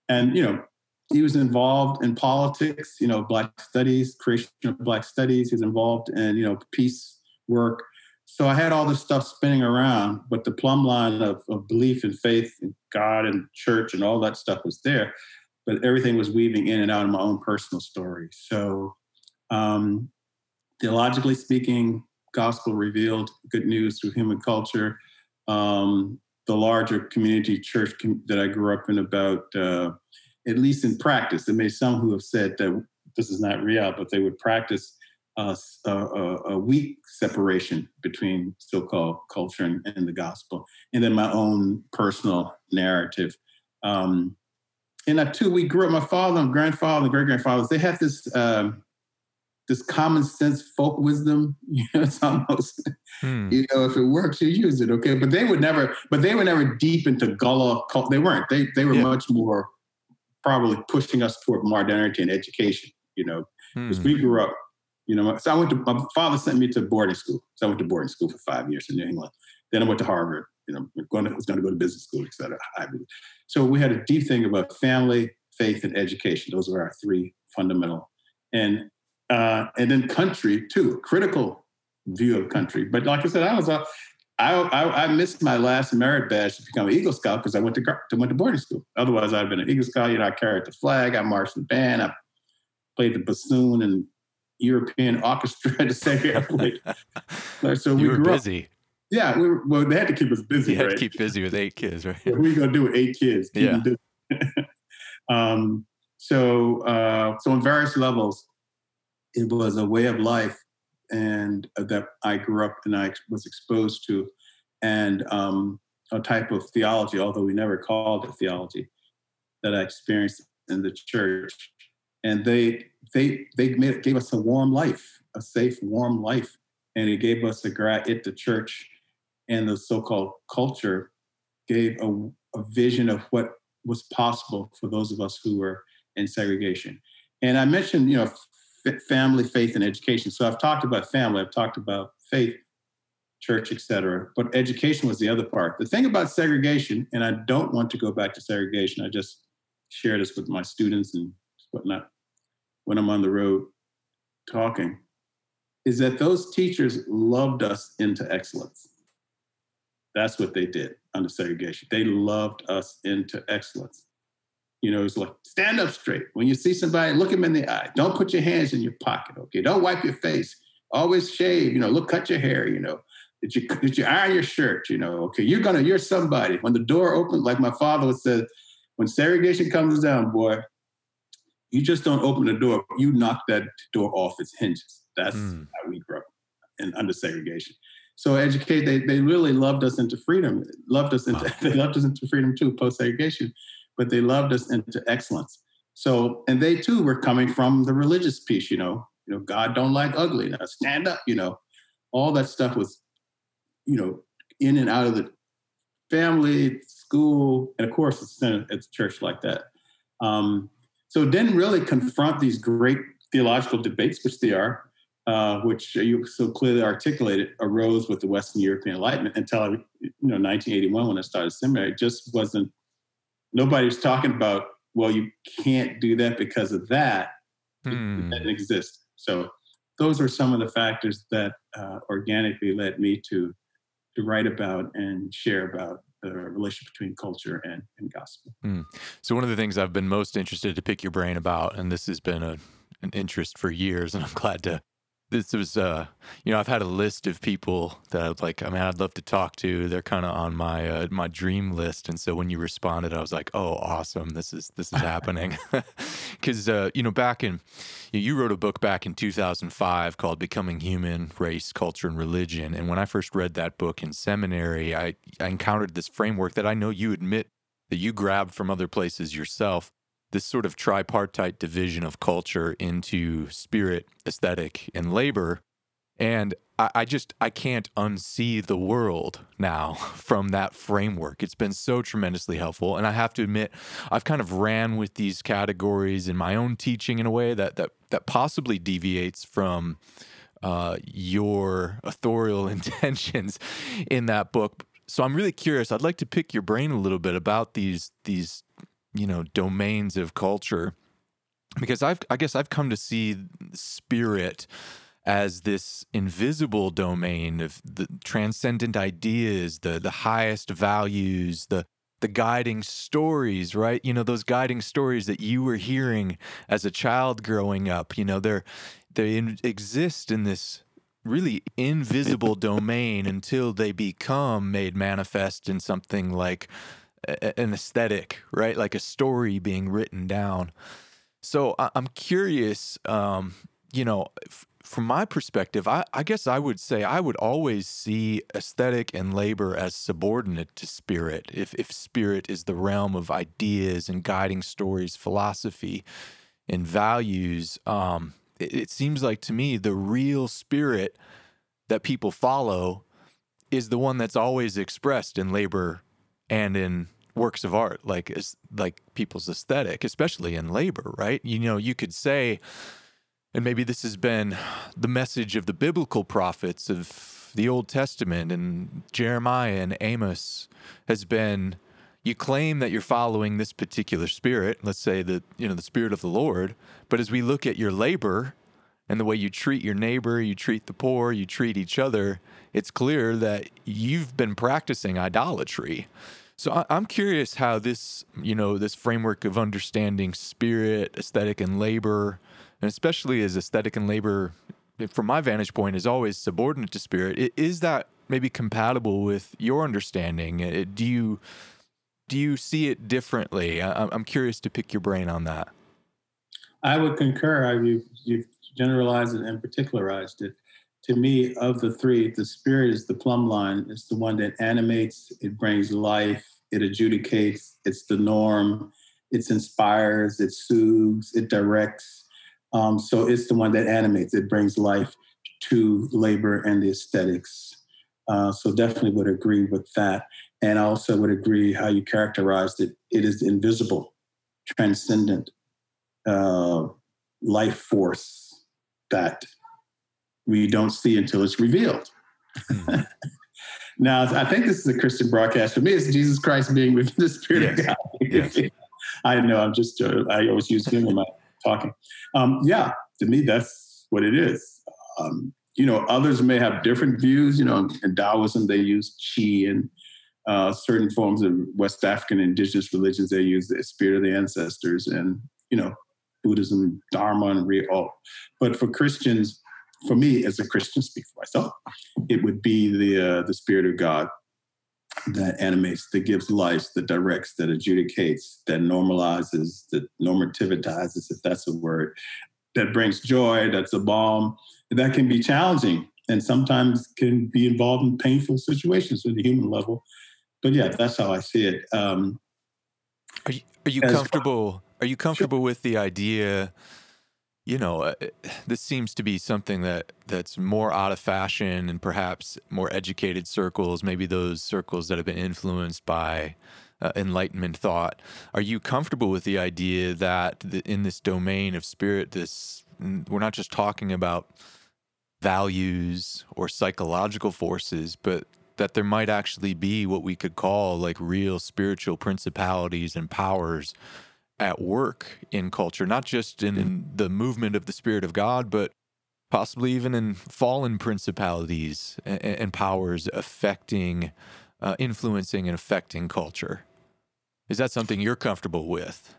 And you know, he was involved in politics. You know, Black studies, creation of Black studies. He's involved in you know peace work. So I had all this stuff spinning around, but the plumb line of, of belief and faith in God and church and all that stuff was there. But everything was weaving in and out of my own personal story. So, um, theologically speaking, gospel revealed good news through human culture. Um, the larger community church com- that I grew up in, about uh, at least in practice, there may some who have said that this is not real, but they would practice a, a, a weak separation between so-called culture and, and, the gospel, and then my own personal narrative. Um, and that too, we grew up. My father and grandfather and great grandfathers, they had this um, this common sense folk wisdom. *laughs* You know, it's almost hmm. you know, if it works, you use it. Okay, but they would never. But they were never deep into Gullah. Culture. They weren't. They they were yeah. much more probably pushing us toward modernity and education. You know, because hmm. we grew up you know, so I went to, my father sent me to boarding school. So I went to boarding school for five years in New England. Then I went to Harvard, you know, going to, was going to go to business school, et cetera. So we had a deep thing about family, faith, and education. Those were our three fundamental. And, uh, and then country too, critical view of country. But like I said, I was, uh, I, I, I missed my last merit badge to become an Eagle Scout because I went to, to went to boarding school. Otherwise, I'd been an Eagle Scout. You know, I carried the flag, I marched the band, I played the bassoon and European *laughs* orchestra to say *laughs* like, so we were busy. Up, yeah, we were, well, they had to keep us busy. You had right? to keep busy with eight kids, right? What are we gonna do with eight kids? Keep yeah. *laughs* um, So, uh, so on various levels, it was a way of life, and uh, that I grew up and I was exposed to, and um, a type of theology, although we never called it theology, that I experienced in the church. And they they they made, gave us a warm life, a safe, warm life, and it gave us a grad. It the church and the so-called culture gave a, a vision of what was possible for those of us who were in segregation. And I mentioned, you know, family, faith, and education. So I've talked about family. I've talked about faith church, etc. But education was the other part. The thing about segregation, and I don't want to go back to segregation. I just share this with my students and whatnot when I'm on the road talking, is that those teachers loved us into excellence. That's what they did under segregation. They loved us into excellence. You know, it's like stand up straight. When you see somebody, look them in the eye. Don't put your hands in your pocket. Okay. Don't wipe your face. Always shave. You know, look, cut your hair. You know, did you did you iron your shirt? You know, okay, you're gonna you're somebody. When the door opens, like my father would say, when segregation comes down, boy, you just don't open the door. You knock that door off its hinges. That's mm. how we up in under segregation. So educate, they they really loved us into freedom. Loved us into *laughs* they loved us into freedom too, post segregation, but they loved us into excellence. So and they too were coming from the religious piece. You know, you know, God don't like ugly. Now stand up. You know, all that stuff was you know, in and out of the family, school, and of course, it's it's church like that. Um, so didn't really confront these great theological debates, which they are, uh, which you so clearly articulated, arose with the Western European Enlightenment until you know 1981 when I started seminary. It just wasn't. Nobody was talking about. Well, you can't do that because of that. Hmm. It, didn't exist. So those are some of the factors that uh, organically led me to to write about and share about the relationship between culture and, and gospel. Mm. So one of the things I've been most interested to pick your brain about, and this has been a, an interest for years, and I'm glad to this was uh you know i've had a list of people that i'd like i mean i'd love to talk to. They're kind of on my uh, my dream list. And so when you responded i was like oh awesome. This is this is happening. *laughs* Because uh you know back in you wrote a book back in 2005 called becoming human race culture and religion. And when i first read that book in seminary i i encountered this framework that i know you admit that you grabbed from other places yourself this sort of tripartite division of culture into spirit, aesthetic, and labor. And I, I, just I can't unsee the world now *laughs* from that framework. It's been so tremendously helpful. And I have to admit, I've kind of ran with these categories in my own teaching in a way that that that possibly deviates from uh, your authorial *laughs* intentions in that book. So I'm really curious. I'd like to pick your brain a little bit about these these you know domains of culture because I've I guess I've come to see spirit as this invisible domain of the transcendent ideas, the the highest values, the the guiding stories, right? You know, those guiding stories that you were hearing as a child growing up, you know, they're they in, exist in this really invisible domain until they become made manifest in something like an aesthetic, right? Like a story being written down. So I'm curious, um, you know, f- from my perspective, I, I, guess I would say I would always see aesthetic and labor as subordinate to spirit. If, if spirit is the realm of ideas and guiding stories, philosophy, and values, um, it, it seems like to me the real spirit that people follow is the one that's always expressed in labor and in works of art like like people's aesthetic especially in labor right? You know you could say and maybe this has been the message of the biblical prophets of the old testament and jeremiah and amos has been you claim that you're following this particular spirit let's say that you know the spirit of the lord but as we look at your labor and the way you treat your neighbor you treat the poor you treat each other it's clear that you've been practicing idolatry so I'm curious how this, you know, this framework of understanding spirit, aesthetic, and labor, and especially as aesthetic and labor, from my vantage point, is always subordinate to spirit. Is that maybe compatible with your understanding? Do you do you see it differently? I'm curious to pick your brain on that. I would concur. You've, you've generalized it and particularized it. To me, of the three, the spirit is the plumb line. It's the one that animates, it brings life, it adjudicates, it's the norm, it inspires, it soothes, it directs. Um, so it's the one that animates, it brings life to labor and the aesthetics. Uh, so definitely would agree with that. And I also would agree how you characterized it. It is invisible, transcendent uh, life force that we don't see until it's revealed. Mm. *laughs* now, I think this is a Christian broadcast. For me, it's Jesus Christ being with the Spirit yes. of God. Yes. *laughs* I know. I'm just. Uh, I always use him when I'm talking. Um, yeah, to me, that's what it is. Um, you know, others may have different views. You know, in Taoism they use qi, and uh, certain forms of West African indigenous religions they use the spirit of the ancestors, and you know, Buddhism, Dharma, and real. Oh, but for Christians, for me as a Christian, speak for myself, it would be the uh, the spirit of God that animates, that gives life, that directs, that adjudicates, that normalizes, that normativitizes, if that's a word, that brings joy, that's a balm. That can be challenging and sometimes can be involved in painful situations at the human level. But yeah, that's how I see it. Um, are you, are you comfortable? Are you comfortable sure. with the idea? You know, uh, this seems to be something that that's more out of fashion and perhaps more educated circles, maybe those circles that have been influenced by uh, Enlightenment thought. Are you comfortable with the idea that the, in this domain of spirit, this we're not just talking about values or psychological forces, but that there might actually be what we could call like real spiritual principalities and powers at work in culture, not just in the movement of the Spirit of God, but possibly even in fallen principalities and, and powers affecting, uh, influencing, and affecting culture. Is that something you're comfortable with?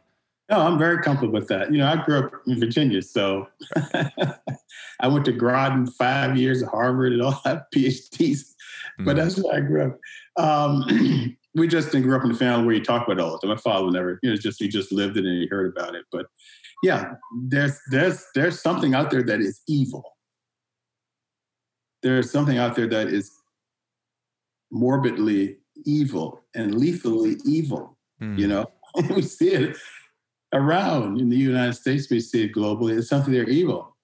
No, I'm very comfortable with that. You know, I grew up in Virginia, so *laughs* I went to Groton five years, at Harvard, and all have *laughs* PhDs. But mm. that's where I grew up. Um, *clears throat* we just didn't grow up in a family where you talk about all of it. My father never, you know, just he just lived it and he heard about it. But yeah, there's there's there's something out there that is evil. There's something out there that is morbidly evil and lethally evil. Mm. You know, *laughs* we see it around in the United States. We see it globally. It's something they're evil,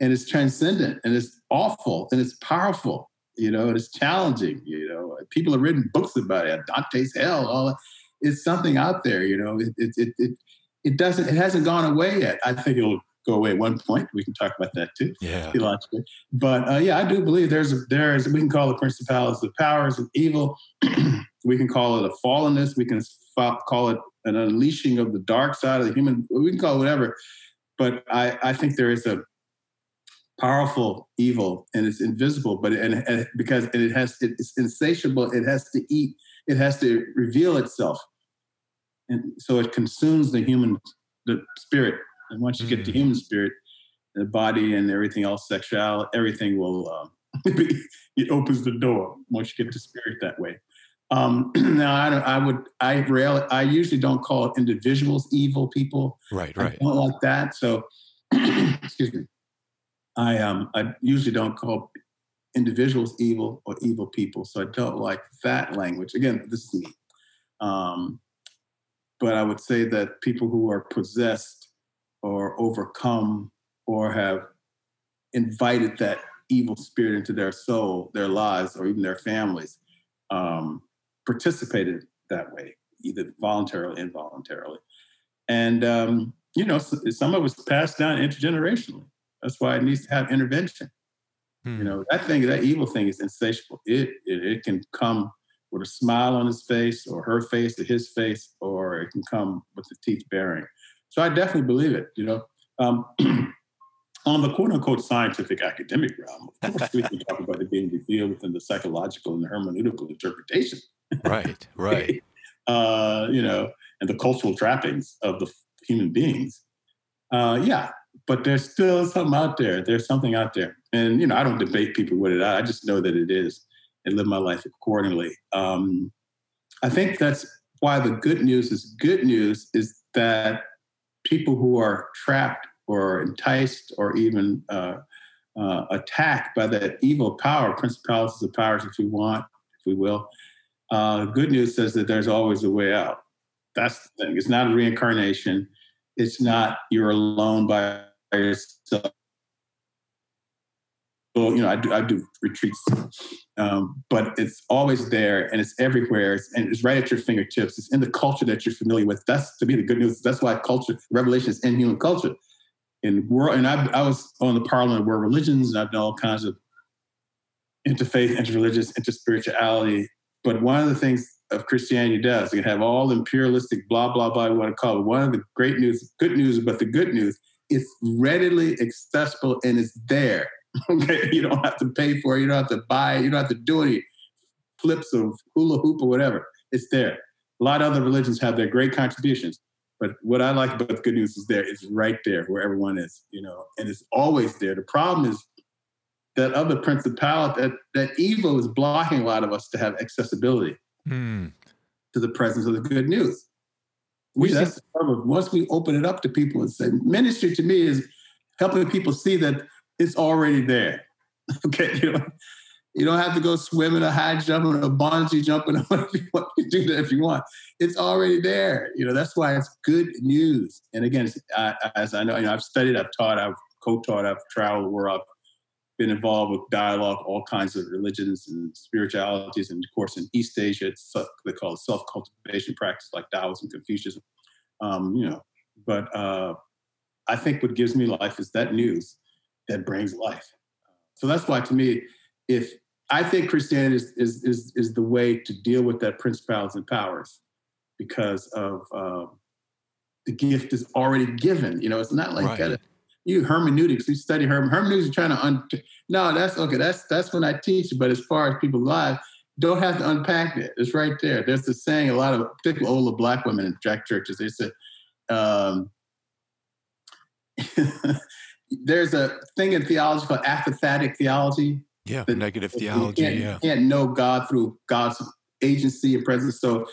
and it's transcendent, and it's awful, and it's powerful you know, it's challenging, you know. People have written books about it, Dante's Hell, all that. It's something out there, you know. It, it, it, it, doesn't, it hasn't gone away yet. I think it'll go away at one point. We can talk about that too, yeah. theologically. But uh, yeah, I do believe there's, a, there's, we can call the principalities the powers of evil. *clears throat* we can call it a fallenness. We can call it an unleashing of the dark side of the human. We can call it whatever. But I, I think there is a powerful evil and it's invisible but and, and because it has it's insatiable it has to eat it has to reveal itself. And so it consumes the human the spirit. And once you get the human spirit the body and everything else sexual everything will um, *laughs* it opens the door once you get the spirit that way. Um, *clears throat* now I, don't I would I rarely I usually don't call individuals evil people. Right right. I don't like that. So *clears throat* excuse me I um I usually don't call individuals evil or evil people, so I don't like that language. Again, this is me. Um, but I would say that people who are possessed or overcome or have invited that evil spirit into their soul, their lives, or even their families, um, participated that way, either voluntarily or involuntarily. And, um, you know, some of it's passed down intergenerationally. That's why it needs to have intervention. Hmm. You know, that thing, that evil thing is insatiable. It, it, it can come with a smile on his face or her face or his face, or it can come with the teeth baring. So I definitely believe it, you know. Um, *clears throat* on the quote unquote scientific academic realm, of course, we can talk about it being revealed within the psychological and the hermeneutical interpretation. Right, *laughs* right. uh, you know, and the cultural trappings of the human beings. Uh, yeah, but there's still something out there. There's something out there. And, you know, I don't debate people with it. I just know that it is and live my life accordingly. Um, I think that's why the good news is good news is that people who are trapped or enticed or even uh, uh, attacked by that evil power, principalities of powers, if we want, if we will, uh, good news says that there's always a way out. That's the thing. It's not a reincarnation. It's not you're alone by Well, you know, I do, I do retreats, um, but it's always there and it's everywhere it's, and it's right at your fingertips. It's in the culture that you're familiar with. That's to me the good news. That's why culture, revelation is in human culture. In world, and I, I was on the Parliament of World Religions, and I've done all kinds of interfaith, interreligious, interspirituality. But one of the things of Christianity does, you can have all imperialistic blah blah blah you want to call it. One of the great news, good news, but the good news, it's readily accessible and it's there *laughs* Okay, you don't have to pay for it. You don't have to buy it. You don't have to do any flips of hula hoop or whatever. It's there. A lot of other religions have their great contributions, but what I like about the good news is there. It's right there where everyone is, you know, and it's always there. The problem is that other principality, that, that evil is blocking a lot of us to have accessibility mm. to the presence of the good news. We, that's the problem. Once we open it up to people and say, ministry to me is helping people see that it's already there. *laughs* okay, you know, you don't have to go swimming or high jumping or bungee jumping *laughs* or whatever you want. to do that if you want. It's already there. You know, that's why it's good news. And again, I, as I know, you know, I've studied, I've taught, I've co-taught, I've traveled where I've been involved with dialogue, all kinds of religions and spiritualities. And of course, in East Asia, it's they call it self-cultivation practice, like Taoism, Confucianism. Um, you know, but uh, I think what gives me life is that news that brings life. So that's why, to me, if I think Christianity is is is, is the way to deal with that principalities and powers, because of uh, the gift is already given. You know, it's not like right. You hermeneutics. You study herm hermeneutics. You're trying to un. No, that's okay. That's that's when I teach. But as far as people live, don't have to unpack it. It's right there. There's the saying. A lot of particularly older black women in jack churches. They said. Um, *laughs* there's a thing in theology called apophatic theology. Yeah, the negative theology. You can't, yeah. you can't know God through God's agency and presence. So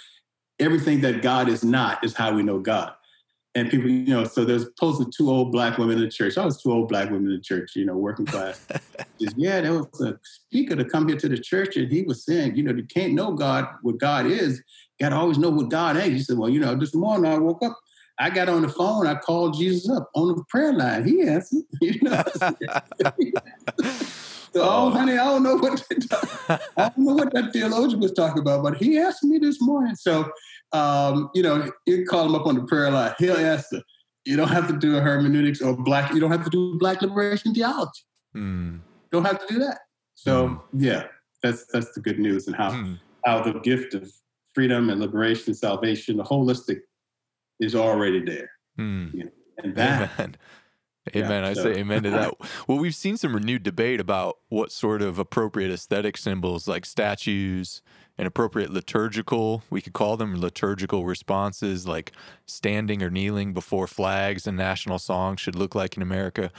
everything that God is not is how we know God. And people, you know, so there's supposedly two old black women in the church. I was two old black women in the church, you know, working class. *laughs* Just, yeah, there was a speaker to come here to the church, and he was saying, you know, you can't know God what God is. You got to always know what God is. He said, well, you know, this morning I woke up I got on the phone. I called Jesus up on the prayer line. He answered. *laughs* You know. *laughs* so, oh, oh, honey, I don't know what I don't know what that theologian was talking about, but he asked me this morning. So, um, you know, you call him up on the prayer line. He'll answer. You don't have to do a hermeneutics or black. You don't have to do black liberation theology. Mm. Don't have to do that. So, mm. yeah, that's that's the good news and how mm. how the gift of freedom and liberation and salvation, the holistic is already there. Mm. You know, and that. Amen. *laughs* Amen. Yeah, I so. say amen to that. *laughs* well, we've seen some renewed debate about what sort of appropriate aesthetic symbols like statues and appropriate liturgical, we could call them liturgical responses like standing or kneeling before flags and national songs should look like in America.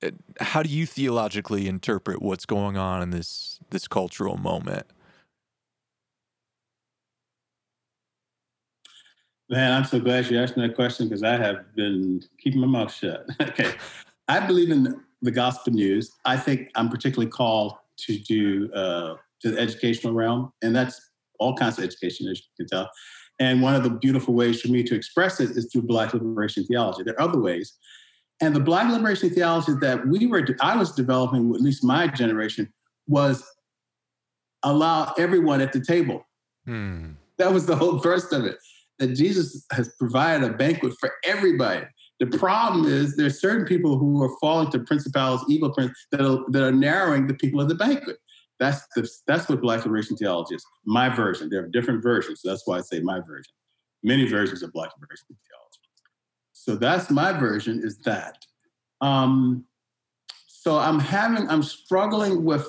Uh, how do you theologically interpret what's going on in this this cultural moment? Man, I'm so glad you asked me that question because I have been keeping my mouth shut. *laughs* okay. I believe in the gospel news. I think I'm particularly called to do uh, to the educational realm, and that's all kinds of education, as you can tell. And one of the beautiful ways for me to express it is through Black liberation theology. There are other ways, and the Black liberation theology that we were, I was developing, at least my generation, was allow everyone at the table. Hmm. That was the whole thrust of it that Jesus has provided a banquet for everybody. The problem is there's certain people who are falling to principalities, evil prince that are, that are narrowing the people of the banquet. That's the, that's what Black liberation theology is. My version. There are different versions. So that's why I say my version. Many versions of Black liberation theology. So that's my version. Is that. Um, so I'm having I'm struggling with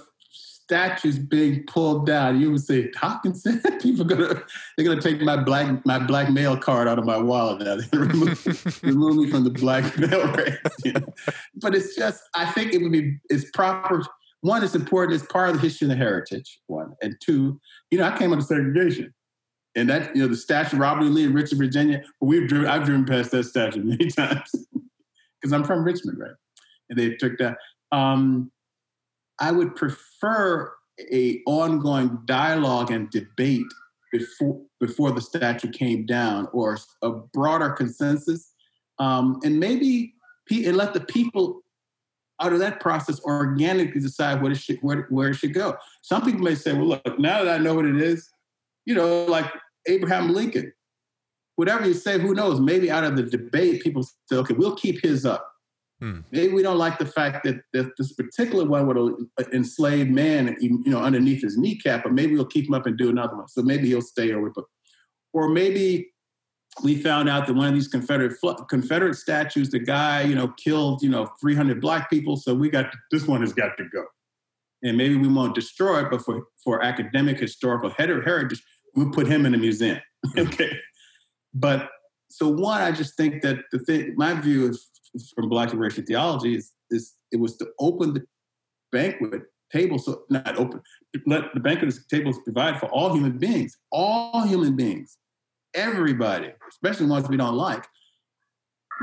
statues being pulled down, you would say, Hopkinson, *laughs* people gonna they're gonna take my black my black male card out of my wallet now. *laughs* Gonna remove, remove me from the black male race. You know? But it's just I think it would be it's proper. One, it's important, it's part of the history and the heritage, one. And two, you know, I came of segregation. And that, you know, the statue of Robert E. Lee in Richmond, Virginia, we've driven, I've driven past that statue many *laughs* times. Because because I'm from Richmond, right? And they took that. Um, I would prefer a ongoing dialogue and debate before before the statue came down, or a broader consensus, um, and maybe and let the people out of that process organically decide what it should, where, where it should go. Some people may say, well, look, now that I know what it is, you know, like Abraham Lincoln, whatever you say, who knows? Maybe out of the debate, people say, okay, we'll keep his up. Hmm. Maybe we don't like the fact that, that this particular one would enslave man, you know, underneath his kneecap, but maybe we'll keep him up and do another one. So maybe he'll stay or, or maybe we found out that one of these Confederate Confederate statues, the guy, you know, killed, you know, 300 black people. So we got this one has got to go, and maybe we won't destroy it, but for for academic historical heritage, we'll put him in a museum. *laughs* Hmm. okay, but so one, I just think that the thing, my view is from Black liberation theology is is it was to open the banquet table, so not open, let the banquet table provide for all human beings, all human beings everybody, especially ones we don't like.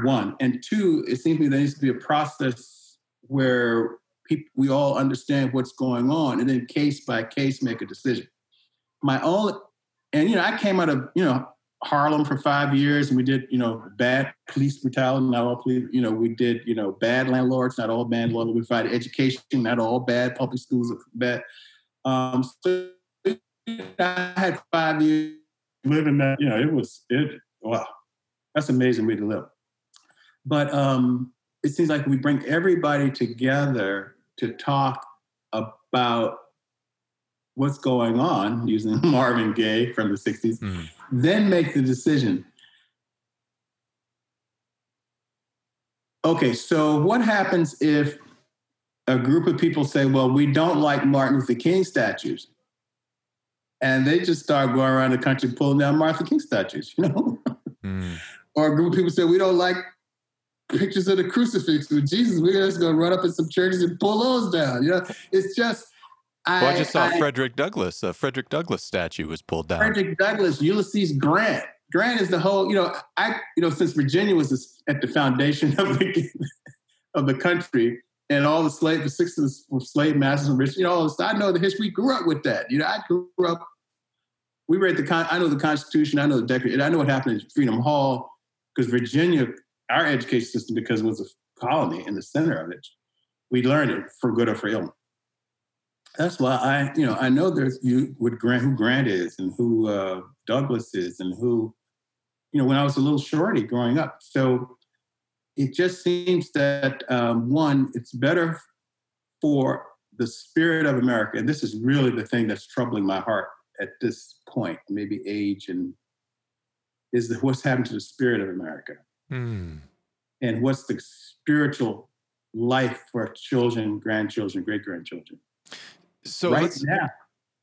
One and two, it seems to me there needs to be a process where people, we all understand what's going on, and then case by case make a decision. My own, and you know, I came out of you know Harlem for five years, and we did you know bad police brutality, not all police. You know, we did you know bad landlords, not all bad landlords. We fight education, not all bad public schools bad. Um, so I had five years living that, you know, it was it wow, that's amazing way to live. But um, it seems like we bring everybody together to talk about what's going on, using *laughs* Marvin Gaye from the 60s, mm. then make the decision. Okay, so what happens if a group of people say, well, we don't like Martin Luther King statues? And they just start going around the country pulling down Martin King statues, you know. Mm. *laughs* or a group of people say we don't like pictures of the crucifix with Jesus. We're just going to run up in some churches and pull those down. You know, it's just. Well, I, I just saw I, Frederick Douglass. A Frederick Douglass statue was pulled down. Frederick Douglass, Ulysses Grant. Grant is the whole. You know, I. You know, since Virginia was at the foundation of the *laughs* of the country, and all the slave, the six of the slave masters and rich, you know, I know the history. Grew up with that. You know, I grew up we read the con- I know the Constitution, I know the Declaration, I know what happened in Freedom Hall because Virginia, our education system, because it was a colony in the center of it, we learned it for good or for ill. That's why I, you know, I know there's you with Grant, who Grant is, and who uh, Douglass is, and who, you know, when I was a little shorty growing up. So it just seems that um, one, it's better for the spirit of America, and this is really the thing that's troubling my heart at this point, maybe age and is the, what's happened to the spirit of America, mm. and what's the spiritual life for children, grandchildren, great grandchildren. So right now,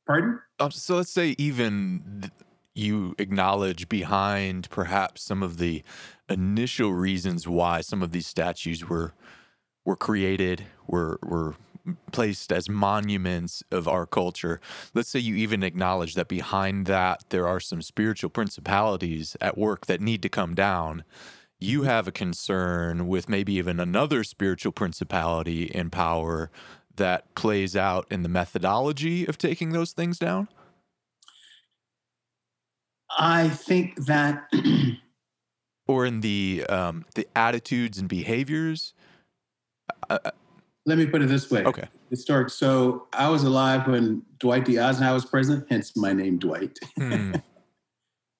pardon. Um, so let's say even you acknowledge behind perhaps some of the initial reasons why some of these statues were were created, were were placed as monuments of our culture. Let's say you even acknowledge that behind that there are some spiritual principalities at work that need to come down. You have a concern with maybe even another spiritual principality in power that plays out in the methodology of taking those things down? I think that *clears throat* or in the um, the attitudes and behaviors. Uh, uh let me put it this way. Okay. Historic. So I was alive when Dwight D. Eisenhower was president, hence my name, Dwight. *laughs* Hmm.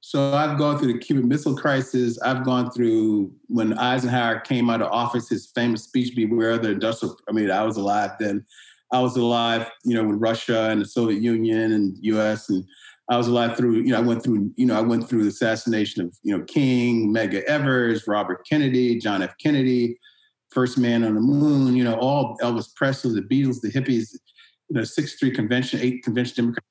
so I've gone through the Cuban Missile Crisis. I've gone through when Eisenhower came out of office, his famous speech, Beware the Industrial. I mean, I was alive then. I was alive, you know, when Russia and the Soviet Union and US and I was alive through, you know, I went through, you know, I went through the assassination of, you know, King, Medgar Evers, Robert Kennedy, John F. Kennedy. First Man on the Moon, you know, all Elvis Presley, the Beatles, the hippies, you know, Sixth Street Convention, Eight Convention Democrat.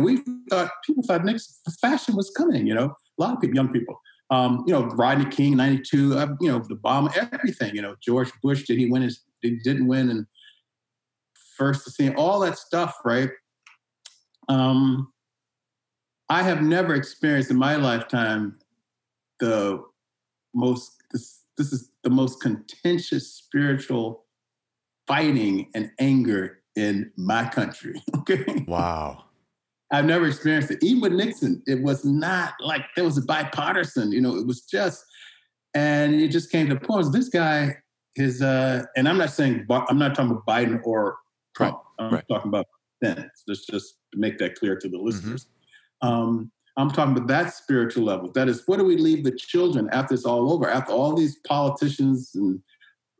we thought people thought next fashion was coming. You know, a lot of people, young people. Um, you know, Rodney King, '92. Uh, you know, the bomb, everything. You know, George Bush. Did he win his? He didn't win, and first to see all that stuff, right? Um, I have never experienced in my lifetime the most this, this is the most contentious spiritual fighting and anger in my country. *laughs* Okay. Wow. I've never experienced it. Even with Nixon, it was not like there was a bipartisan, you know, it was just, and it just came to point. This guy his, uh, and I'm not saying, I'm not talking about Biden or Trump. Right. I'm right. talking about then. Let's just make that clear to the mm-hmm. listeners. Mm-hmm. Um, I'm talking about that spiritual level. That is, what do we leave the children after it's all over? After all these politicians and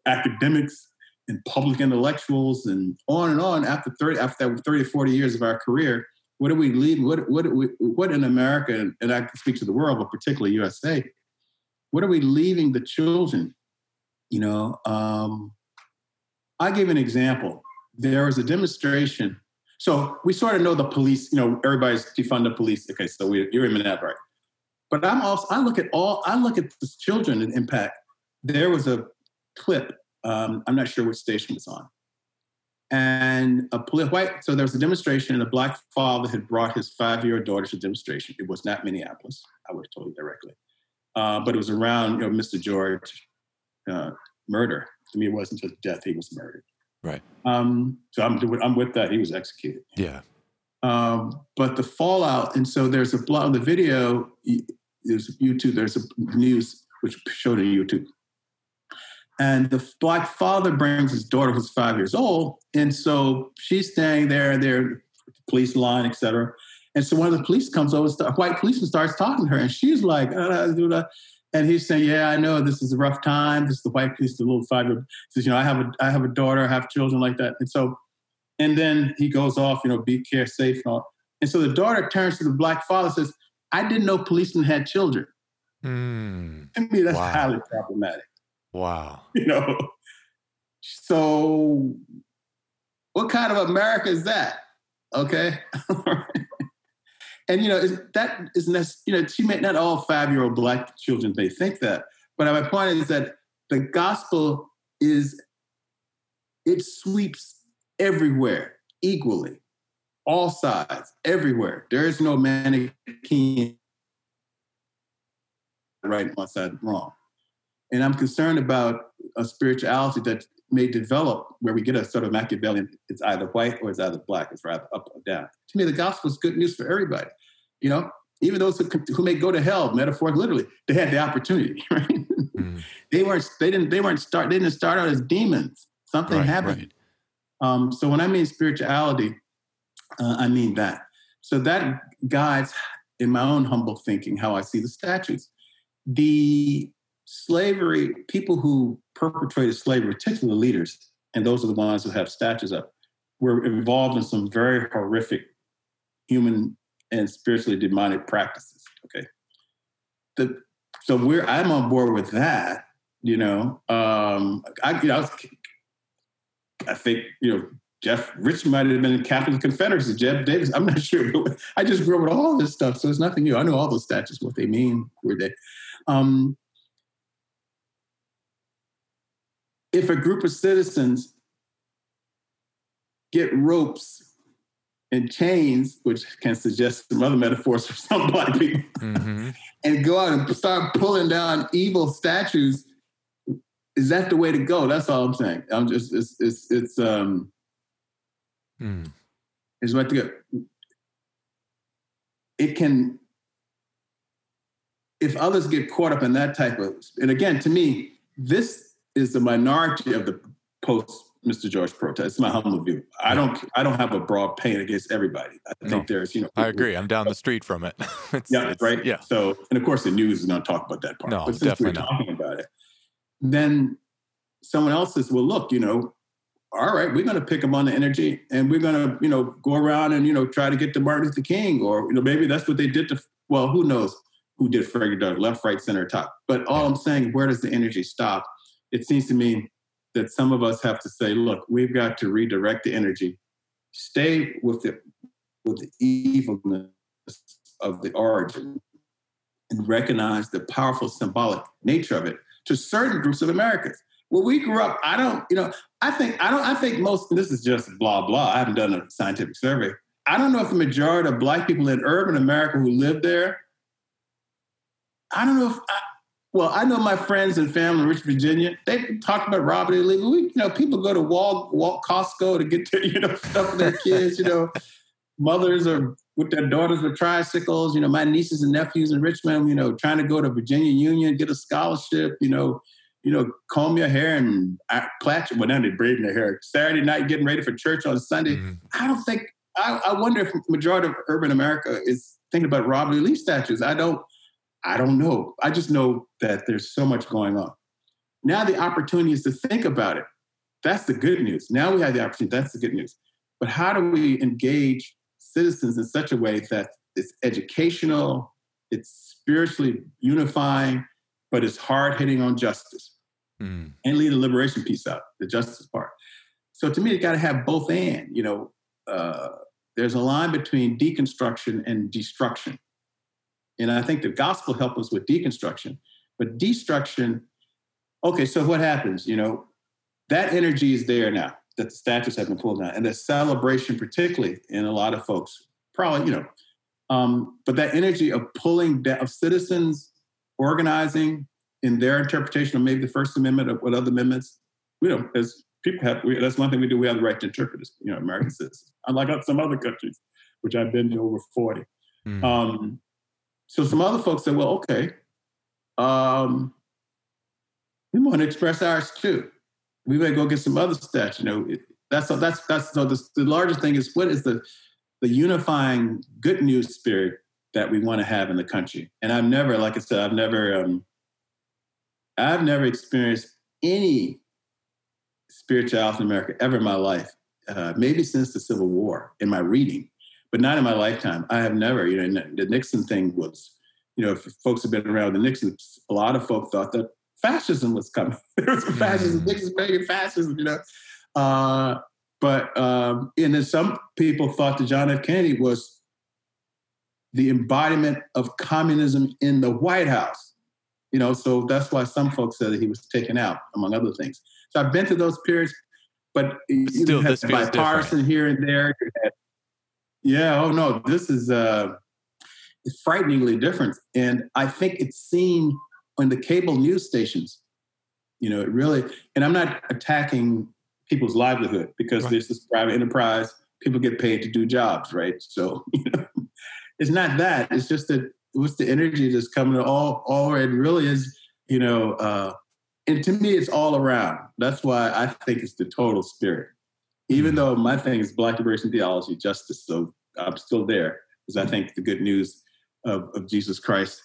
academics and public intellectuals and on and on, after 30, after 30, 40 years of our career, what do we leave? What what we, what in America, and I can speak to the world, but particularly USA, what are we leaving the children? You know, um, I give an example. There was a demonstration. So we sort of know the police. You know, everybody's defund the police. Okay, so we, you're in that right? But I'm also I look at all I look at the children and impact. There was a clip. Um, I'm not sure which station it's on and a white so there was a demonstration and a black father had brought his five-year-old daughter to the demonstration it was not minneapolis i would have told you directly uh, but it was around you know mr george uh, murder to me it wasn't just death he was murdered right. Um, so I'm, I'm with that. He was executed. Yeah. Um, but the fallout and so there's a blog the video there's youtube there's a news which showed on youtube. And the black father brings his daughter, who's five years old. And so she's staying there, there, police line, etc. And so one of the police comes over, a white policeman starts talking to her, and she's like, uh, and he's saying, "Yeah, I know this is a rough time. This is the white police, the little five year says, you know, I have a, I have a daughter, I have children like that." And so, and then he goes off, you know, be care safe and all. And so the daughter turns to the black father, says, "I didn't know policemen had children." Mm, I mean, that's wow. highly problematic. Wow. *laughs* You know, so what kind of America is that? Okay. *laughs* and you know that is you know she may not all five year old black children may think that, but my point is that the gospel is it sweeps everywhere equally, all sides, everywhere. There is no Manichean right one side wrong. And I'm concerned about a spirituality that may develop where we get a sort of Machiavellian, it's either white or it's either black, it's either up or down. To me, the gospel is good news for everybody. You know, even those who, who may go to hell, metaphorically, literally, they had the opportunity, *laughs* right? Mm. they weren't, they didn't, they weren't start, they didn't start out as demons. Something right, happened. Right. Um, so when I mean spirituality, uh, I mean that. So that guides, in my own humble thinking, how I see the statutes. The slavery, people who perpetrated slavery, particularly the leaders, and those are the ones who have statues up, were involved in some very horrific human and spiritually demonic practices. Okay. The, so we're I'm on board with that. You know, um, I, you know, I, was, I think you know Jeff Rich might have been in Catholic Confederacy. Jeff Davis, I'm not *laughs* sure. I just grew up with all this stuff, so it's nothing new. I know all those statues, what they mean, where they. Um, if a group of citizens get ropes and chains, which can suggest some other metaphors for some black people, mm-hmm. and go out and start pulling down evil statues, is that the way to go? That's all I'm saying. I'm just it's it's it's um mm. it's right to go. It can if others get caught up in that type of and again to me, this is the minority of the post Mr. George protest. It's my humble view. I don't I don't have a broad pain against everybody. I no, think there's, you know, I agree. I'm down the street from it. *laughs* it's, yeah, it's, right. Yeah. So and of course the news is going to talk about that part. No, but since definitely we're talking not. about it, then someone else says, well, look, you know, all right, we're going to pick them on the energy and we're going to, you know, go around and, you know, try to get to Martin Luther King or, you know, maybe that's what they did to, well, who knows who did Frederick Douglass, left, right, center, top. But all I'm saying, where does the energy stop? It seems to me that some of us have to say, look, we've got to redirect the energy, stay with the with the evilness of the origin, and recognize the powerful symbolic nature of it to certain groups of Americans. When we grew up, I don't, you know, I think I don't, I think most. This is just blah blah. I haven't done a scientific survey. I don't know if the majority of Black people in urban America who live there. I don't know if I, Well, I know my friends and family in Rich Virginia. They talk about Robert E. Lee. We, you know, people go to Wal, Wal Costco to get their, *laughs* you know, stuff for their kids. You know, mothers are with their daughters with tricycles. You know, my nieces and nephews in Richmond. You know, trying to go to Virginia Union, get a scholarship. You know, you know, comb your hair and plait. Well, now they're braiding their hair. Saturday night, getting ready for church on Sunday. Mm-hmm. I don't think. I, I wonder if majority of urban America is thinking about Robert E. Lee statues. I don't. I don't know. I just know that there's so much going on. Now the opportunity is to think about it. That's the good news. Now we have the opportunity. That's the good news. But how do we engage citizens in such a way that it's educational, it's spiritually unifying, but it's hard hitting on justice mm. and leave the liberation piece out, the justice part. So to me, you got to have both and. You know, uh, there's a line between deconstruction and destruction. And I think the gospel helps us with deconstruction. But destruction, okay, so what happens? You know, that energy is there now that the statues have been pulled down, and the celebration, particularly in a lot of folks, probably, you know, um, but that energy of pulling down, of citizens organizing in their interpretation of maybe the First Amendment or what other amendments, you know, as people have, we, that's one thing we do. We have the right to interpret as, you know, American citizens, unlike some other countries, which I've been to over 40. Mm. Um, so some other folks said, well, okay, um, we want to express ours too. We may go get some other stats. You know, that's that's that's so the, the largest thing is what is the the unifying good news spirit that we want to have in the country. And I've never, like I said, I've never um, I've never experienced any spirituality in America ever in my life. Uh, maybe since the Civil War in my reading but not in my lifetime. I have never, you know, the Nixon thing was, you know, if folks have been around the Nixon, a lot of folks thought that fascism was coming. *laughs* there was fascism, mm. Nixon's bringing fascism, you know. Uh, but um, and then some people thought that John F. Kennedy was the embodiment of communism in the White House. You know, so that's why some folks said that he was taken out, among other things. So I've been to those periods, but Still, you had bipartisan different. here and there. You had yeah. Oh no, this is uh, it's frighteningly different, and I think it's seen on the cable news stations. You know, it really. And I'm not attacking people's livelihood because right. there's this private enterprise. People get paid to do jobs, right? So *laughs* you know, it's not that. It's just that what's the energy that's coming all all it really is you know uh and to me it's all around that's why i think it's the total spirit even mm-hmm. though my thing is black liberation theology, justice, so I'm still there because I think the good news of, of Jesus Christ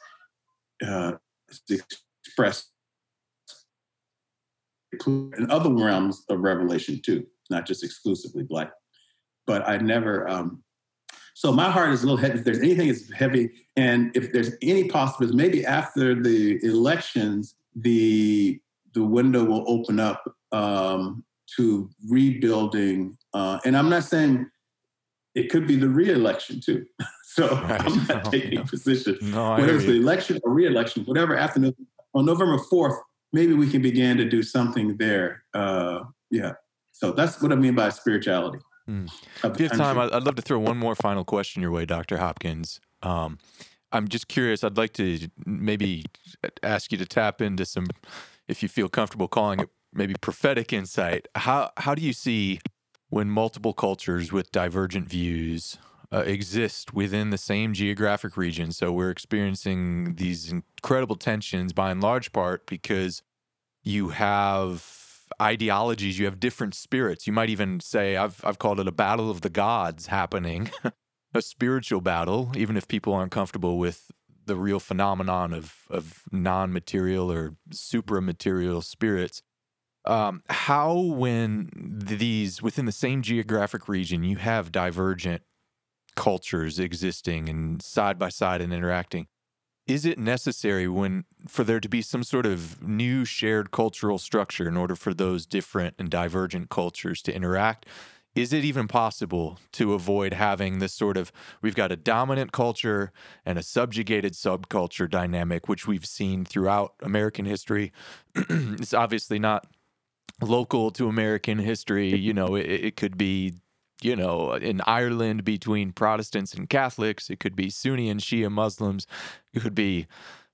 uh, is expressed in other realms of revelation too, not just exclusively black. But I never. Um, so my heart is a little heavy. If there's anything that's heavy, and if there's any possibility, maybe after the elections, the the window will open up um, to rebuilding. Uh, and I'm not saying it could be the re-election too. *laughs* so right. I'm not no, *laughs* taking no. a position. No, Whether it's the election or re-election, whatever after on November 4th, maybe we can begin to do something there. Uh, yeah. So that's what I mean by spirituality. Mm. If you have time, I'd love to throw one more final question your way, Dr. Hopkins. Um, I'm just curious. I'd like to maybe ask you to tap into some, if you feel comfortable calling it maybe prophetic insight. How how do you see when multiple cultures with divergent views uh, exist within the same geographic region? So we're experiencing these incredible tensions by and large part because you have ideologies, you have different spirits. You might even say I've I've called it a battle of the gods happening. *laughs* a spiritual battle, even if people aren't comfortable with the real phenomenon of of non-material or supramaterial spirits um, how when these within the same geographic region you have divergent cultures existing and side by side and interacting is it necessary when for there to be some sort of new shared cultural structure in order for those different and divergent cultures to interact? Is it even possible to avoid having this sort of we've got a dominant culture and a subjugated subculture dynamic which we've seen throughout american history? *clears throat* It's obviously not local to American history. You know, it, it could be you know, in Ireland between Protestants and Catholics. It could be Sunni and Shia Muslims. It could be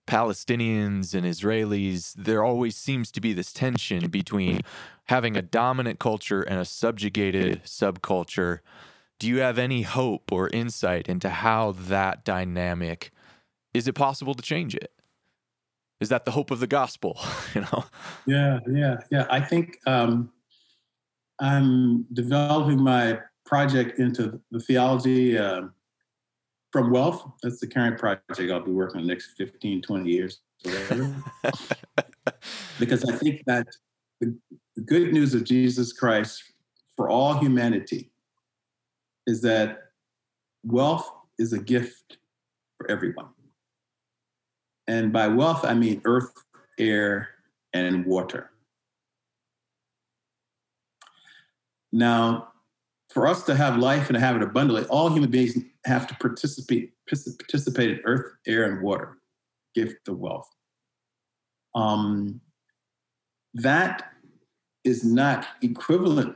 Palestinians and Israelis, there always seems to be this tension between having a dominant culture and a subjugated subculture. Do you have any hope or insight into how that dynamic is it possible to change it? Is that the hope of the gospel? *laughs* you know? Yeah, yeah, yeah. I think um, I'm developing my project into the theology uh, from wealth. That's the current project I'll be working on the next 15, 20 years. *laughs* because I think that the, the good news of Jesus Christ for all humanity is that wealth is a gift for everyone. And by wealth, I mean earth, air, and water. Now, for us to have life and to have it abundantly, all human beings have to participate participate in earth, air, and water, give the wealth. Um, that is not equivalent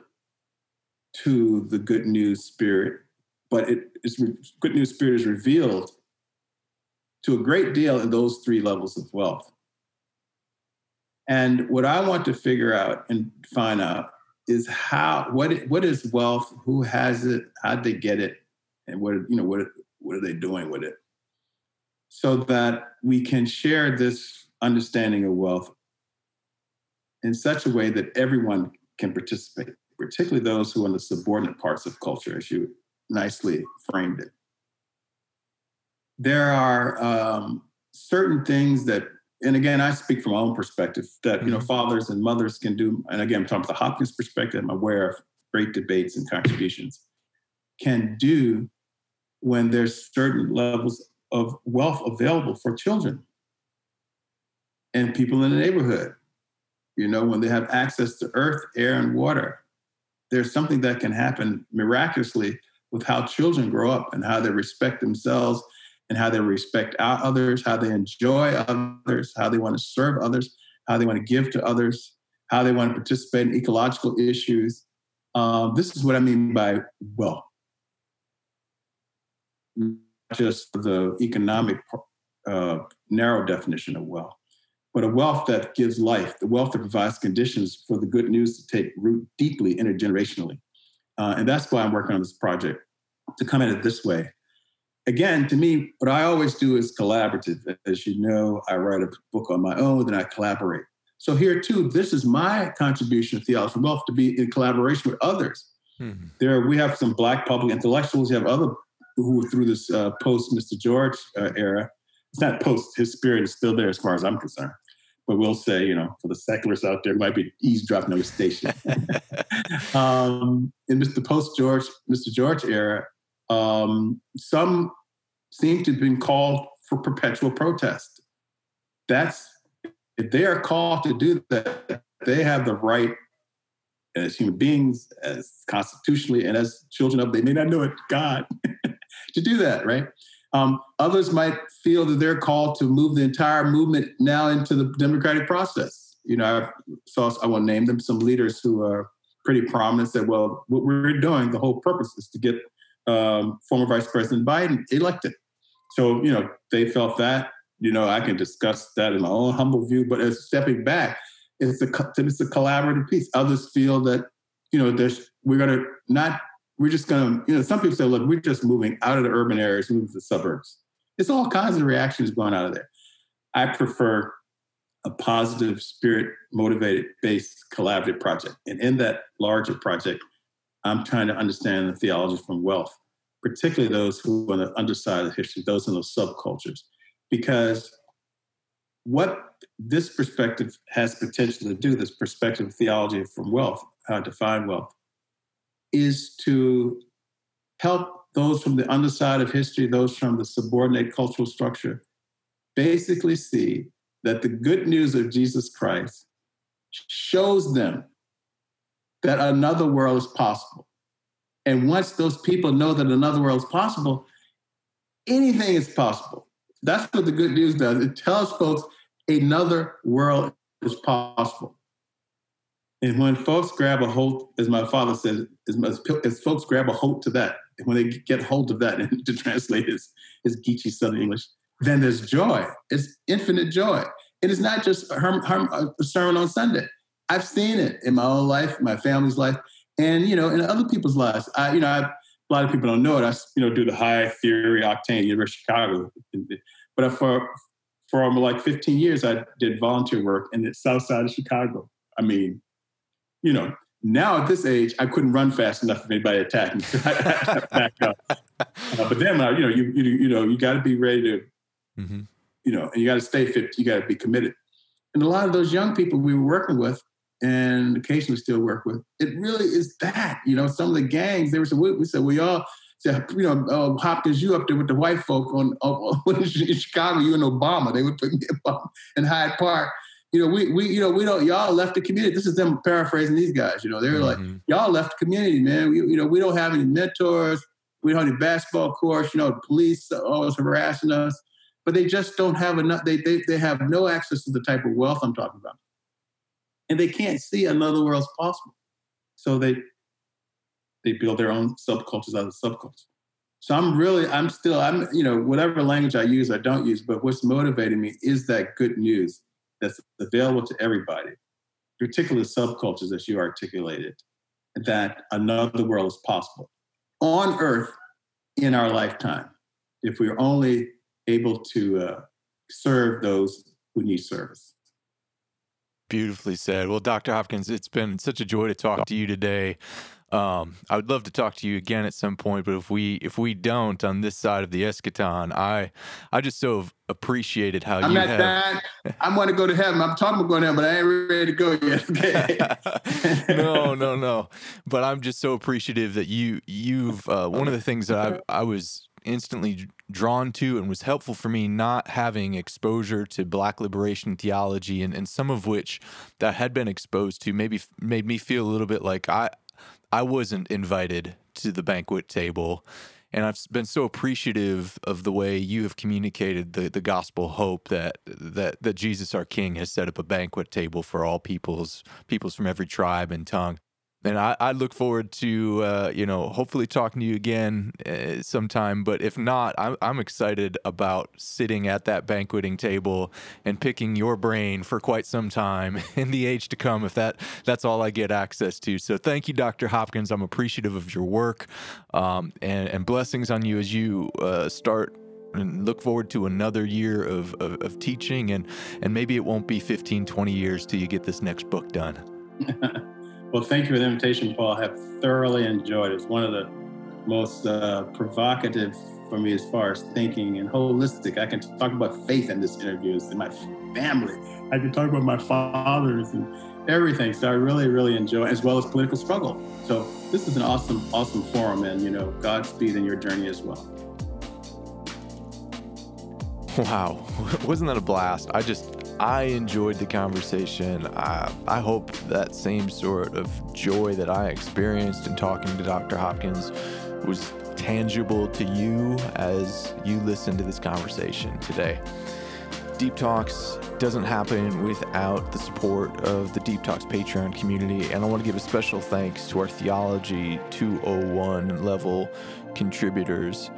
to the good news spirit, but it is good news spirit is revealed to a great deal in those three levels of wealth. And what I want to figure out and find out is how what what is wealth? Who has it? How they get it? And what you know what what are they doing with it? So that we can share this understanding of wealth in such a way that everyone can participate, particularly those who are in the subordinate parts of culture, as you nicely framed it. There are um, certain things that and again, I speak from my own perspective that, you know, mm-hmm. fathers and mothers can do. And again, I'm talking from the Hopkins perspective, I'm aware of great debates and contributions, can do when there's certain levels of wealth available for children and people in the neighborhood. You know, when they have access to earth, air, and water, there's something that can happen miraculously with how children grow up and how they respect themselves and how they respect others, how they enjoy others, how they want to serve others, how they want to give to others, how they want to participate in ecological issues. Um, this is what I mean by wealth, not just the economic uh, narrow definition of wealth, but a wealth that gives life, the wealth that provides conditions for the good news to take root deeply intergenerationally. Uh, and that's why I'm working on this project to come at it this way again, to me, what I always do is collaborative. As you know, I write a book on my own, then I collaborate. So here too, this is my contribution to theology from wealth to be in collaboration with others. Mm-hmm. There, we have some Black public intellectuals. You have other who, through this uh, post Mr. George uh, era, it's not post. His spirit is still there, as far as I'm concerned. But we'll say, you know, for the secularists out there, might be eavesdropping on the station. *laughs* um, in Mr. Post George, Mr. George era, um, some seem to have been called for perpetual protest. That's if they are called to do that, they have the right as human beings, as constitutionally, and as children of they may not know it, God, *laughs* to do that, right? Um, others might feel that they're called to move the entire movement now into the democratic process. You know, I saw I won't name them some leaders who are pretty prominent. Said, "Well, what we're doing, the whole purpose is to get um, former Vice President Biden elected. So, you know, they felt that. You know, I can discuss that in my own humble view, but as stepping back, it's a it's a collaborative piece. Others feel that, you know, there's we're gonna not we're just gonna, you know, some people say, look, we're just moving out of the urban areas, moving to the suburbs. It's all kinds of reactions going out of there. I prefer a positive, spirit motivated based collaborative project. And in that larger project, I'm trying to understand the theology from wealth, particularly those who are on the underside of history, those in those subcultures, because what this perspective has potential to do, this perspective of theology from wealth, how to define wealth, is to help those from the underside of history, those from the subordinate cultural structure, basically see that the good news of Jesus Christ shows them that another world is possible. And once those people know that another world is possible, anything is possible. That's what the good news does. It tells folks another world is possible. And when folks grab a hold, as my father said, as, as folks grab a hold to that, when they get hold of that, *laughs* and to translate his, his Geechee Southern English, then there's joy. It's infinite joy. It is not just her, her, a sermon on Sunday. I've seen it in my own life, my family's life, and you know, in other people's lives. I, you know, I, a lot of people don't know it. I, you know, do the high theory octane University of Chicago, but for for like 15 years, I did volunteer work in the South Side of Chicago. I mean, you know, now at this age, I couldn't run fast enough if anybody attacked me. *laughs* back up. Uh, but then, uh, you know, you you, you know, you got to be ready to, mm-hmm. you know, and you got to stay fit. You got to be committed. And a lot of those young people we were working with, and occasionally still work with, it really is that. You know, some of the gangs they were. We, we said we all said, you know, uh, Hopkins, you up there with the white folk on uh, *laughs* in Chicago, you and Obama. They would put me in Hyde Park you know, we we you know we don't y'all left the community. This is them paraphrasing these guys. You know, they're mm-hmm. like y'all left the community, man. We, you know, we don't have any mentors. We don't have any basketball courts, You know, the police always harassing us, but they just don't have enough. They they they have no access to the type of wealth I'm talking about, and they can't see another world's possible. So they they build their own subcultures out of subcultures. So I'm really, I'm still, I'm, you know, whatever language I use, I don't use, but what's motivating me is that good news that's available to everybody, particularly subcultures as you articulated, that another world is possible on earth in our lifetime if we're only able to uh, serve those who need service. Beautifully said. Well, Dr. Hopkins, it's been such a joy to talk to you today. Um, I would love to talk to you again at some point, but if we if we don't on this side of the eschaton, I I just so appreciated how I'm you not have. Dying. I'm going to go to heaven. I'm talking about going to heaven, but I ain't ready to go yet. *laughs* No, no, no. But I'm just so appreciative that you you've uh, one of the things that I I was instantly drawn to and was helpful for me not having exposure to black liberation theology and, and some of which that had been exposed to maybe made me feel a little bit like I I wasn't invited to the banquet table. And I've been so appreciative of the way you have communicated the, the gospel hope that, that that Jesus our King has set up a banquet table for all peoples, peoples from every tribe and tongue and I, I, look forward to uh, you know hopefully talking to you again uh, sometime. But if not, I'm, I'm excited about sitting at that banqueting table and picking your brain for quite some time *laughs* in the age to come. If that that's all I get access to. So thank you, Dr. Hopkins. I'm appreciative of your work, um, and and blessings on you as you uh, start and look forward to another year of, of, of, teaching and and maybe it won't be 15 20 years till you get this next book done *laughs* Well, thank you for the invitation, Paul. I have thoroughly enjoyed it. It's one of the most uh, provocative for me as far as thinking and holistic. I can talk about faith in this interview and my family. I can talk about my fathers and everything. So I really, really enjoy, as well as political struggle. So this is an awesome, awesome forum, and you know, Godspeed in your journey as well. Wow, *laughs* wasn't that a blast? I just I enjoyed the conversation. I, I hope that same sort of joy that I experienced in talking to Dr. Hopkins was tangible to you as you listen to this conversation today. Deep Talks doesn't happen without the support of the Deep Talks Patreon community, and I want to give a special thanks to our Theology 201 level contributors.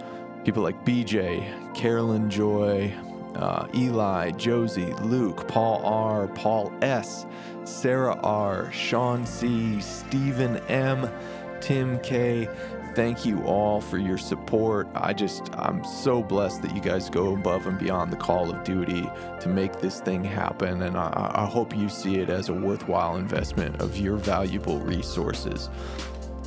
People like BJ, Carolyn Joy, uh, Eli, Josie, Luke, Paul R., Paul S., Sarah R., Sean C., Stephen M., Tim K. Thank you all for your support. I just, I'm so blessed that you guys go above and beyond the call of duty to make this thing happen. And I, I hope you see it as a worthwhile investment of your valuable resources.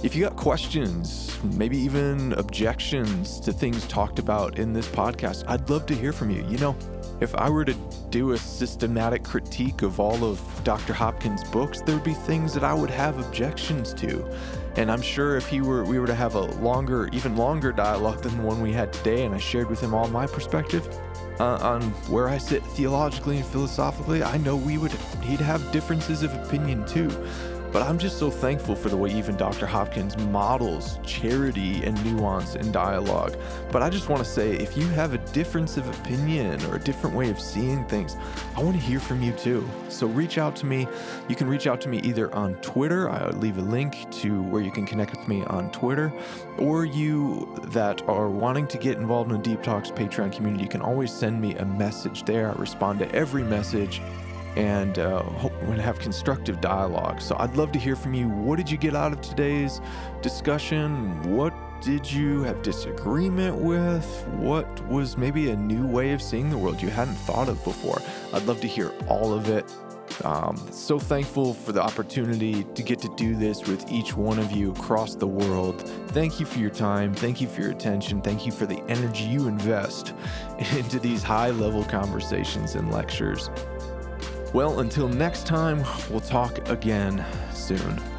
If you got questions, maybe even objections to things talked about in this podcast, I'd love to hear from you. You know, if I were to do a systematic critique of all of Dr. Hopkins' books, there would be things that I would have objections to. And I'm sure if he were we were to have a longer, even longer dialogue than the one we had today, and I shared with him all my perspective uh, on where I sit theologically and philosophically, I know we would he'd have differences of opinion too. But I'm just so thankful for the way even Dr. Hopkins models charity and nuance and dialogue. But I just want to say if you have a difference of opinion or a different way of seeing things, I want to hear from you too. So reach out to me. You can reach out to me either on Twitter, I'll leave a link to where you can connect with me on Twitter, or you that are wanting to get involved in the Deep Talks Patreon community, you can always send me a message there. I respond to every message and uh, have constructive dialogue. So I'd love to hear from you. What did you get out of today's discussion? What did you have disagreement with? What was maybe a new way of seeing the world you hadn't thought of before? I'd love to hear all of it. Um, so thankful for the opportunity to get to do this with each one of you across the world. Thank you for your time. Thank you for your attention. Thank you for the energy you invest *laughs* into these high level conversations and lectures. Well, until next time, we'll talk again soon.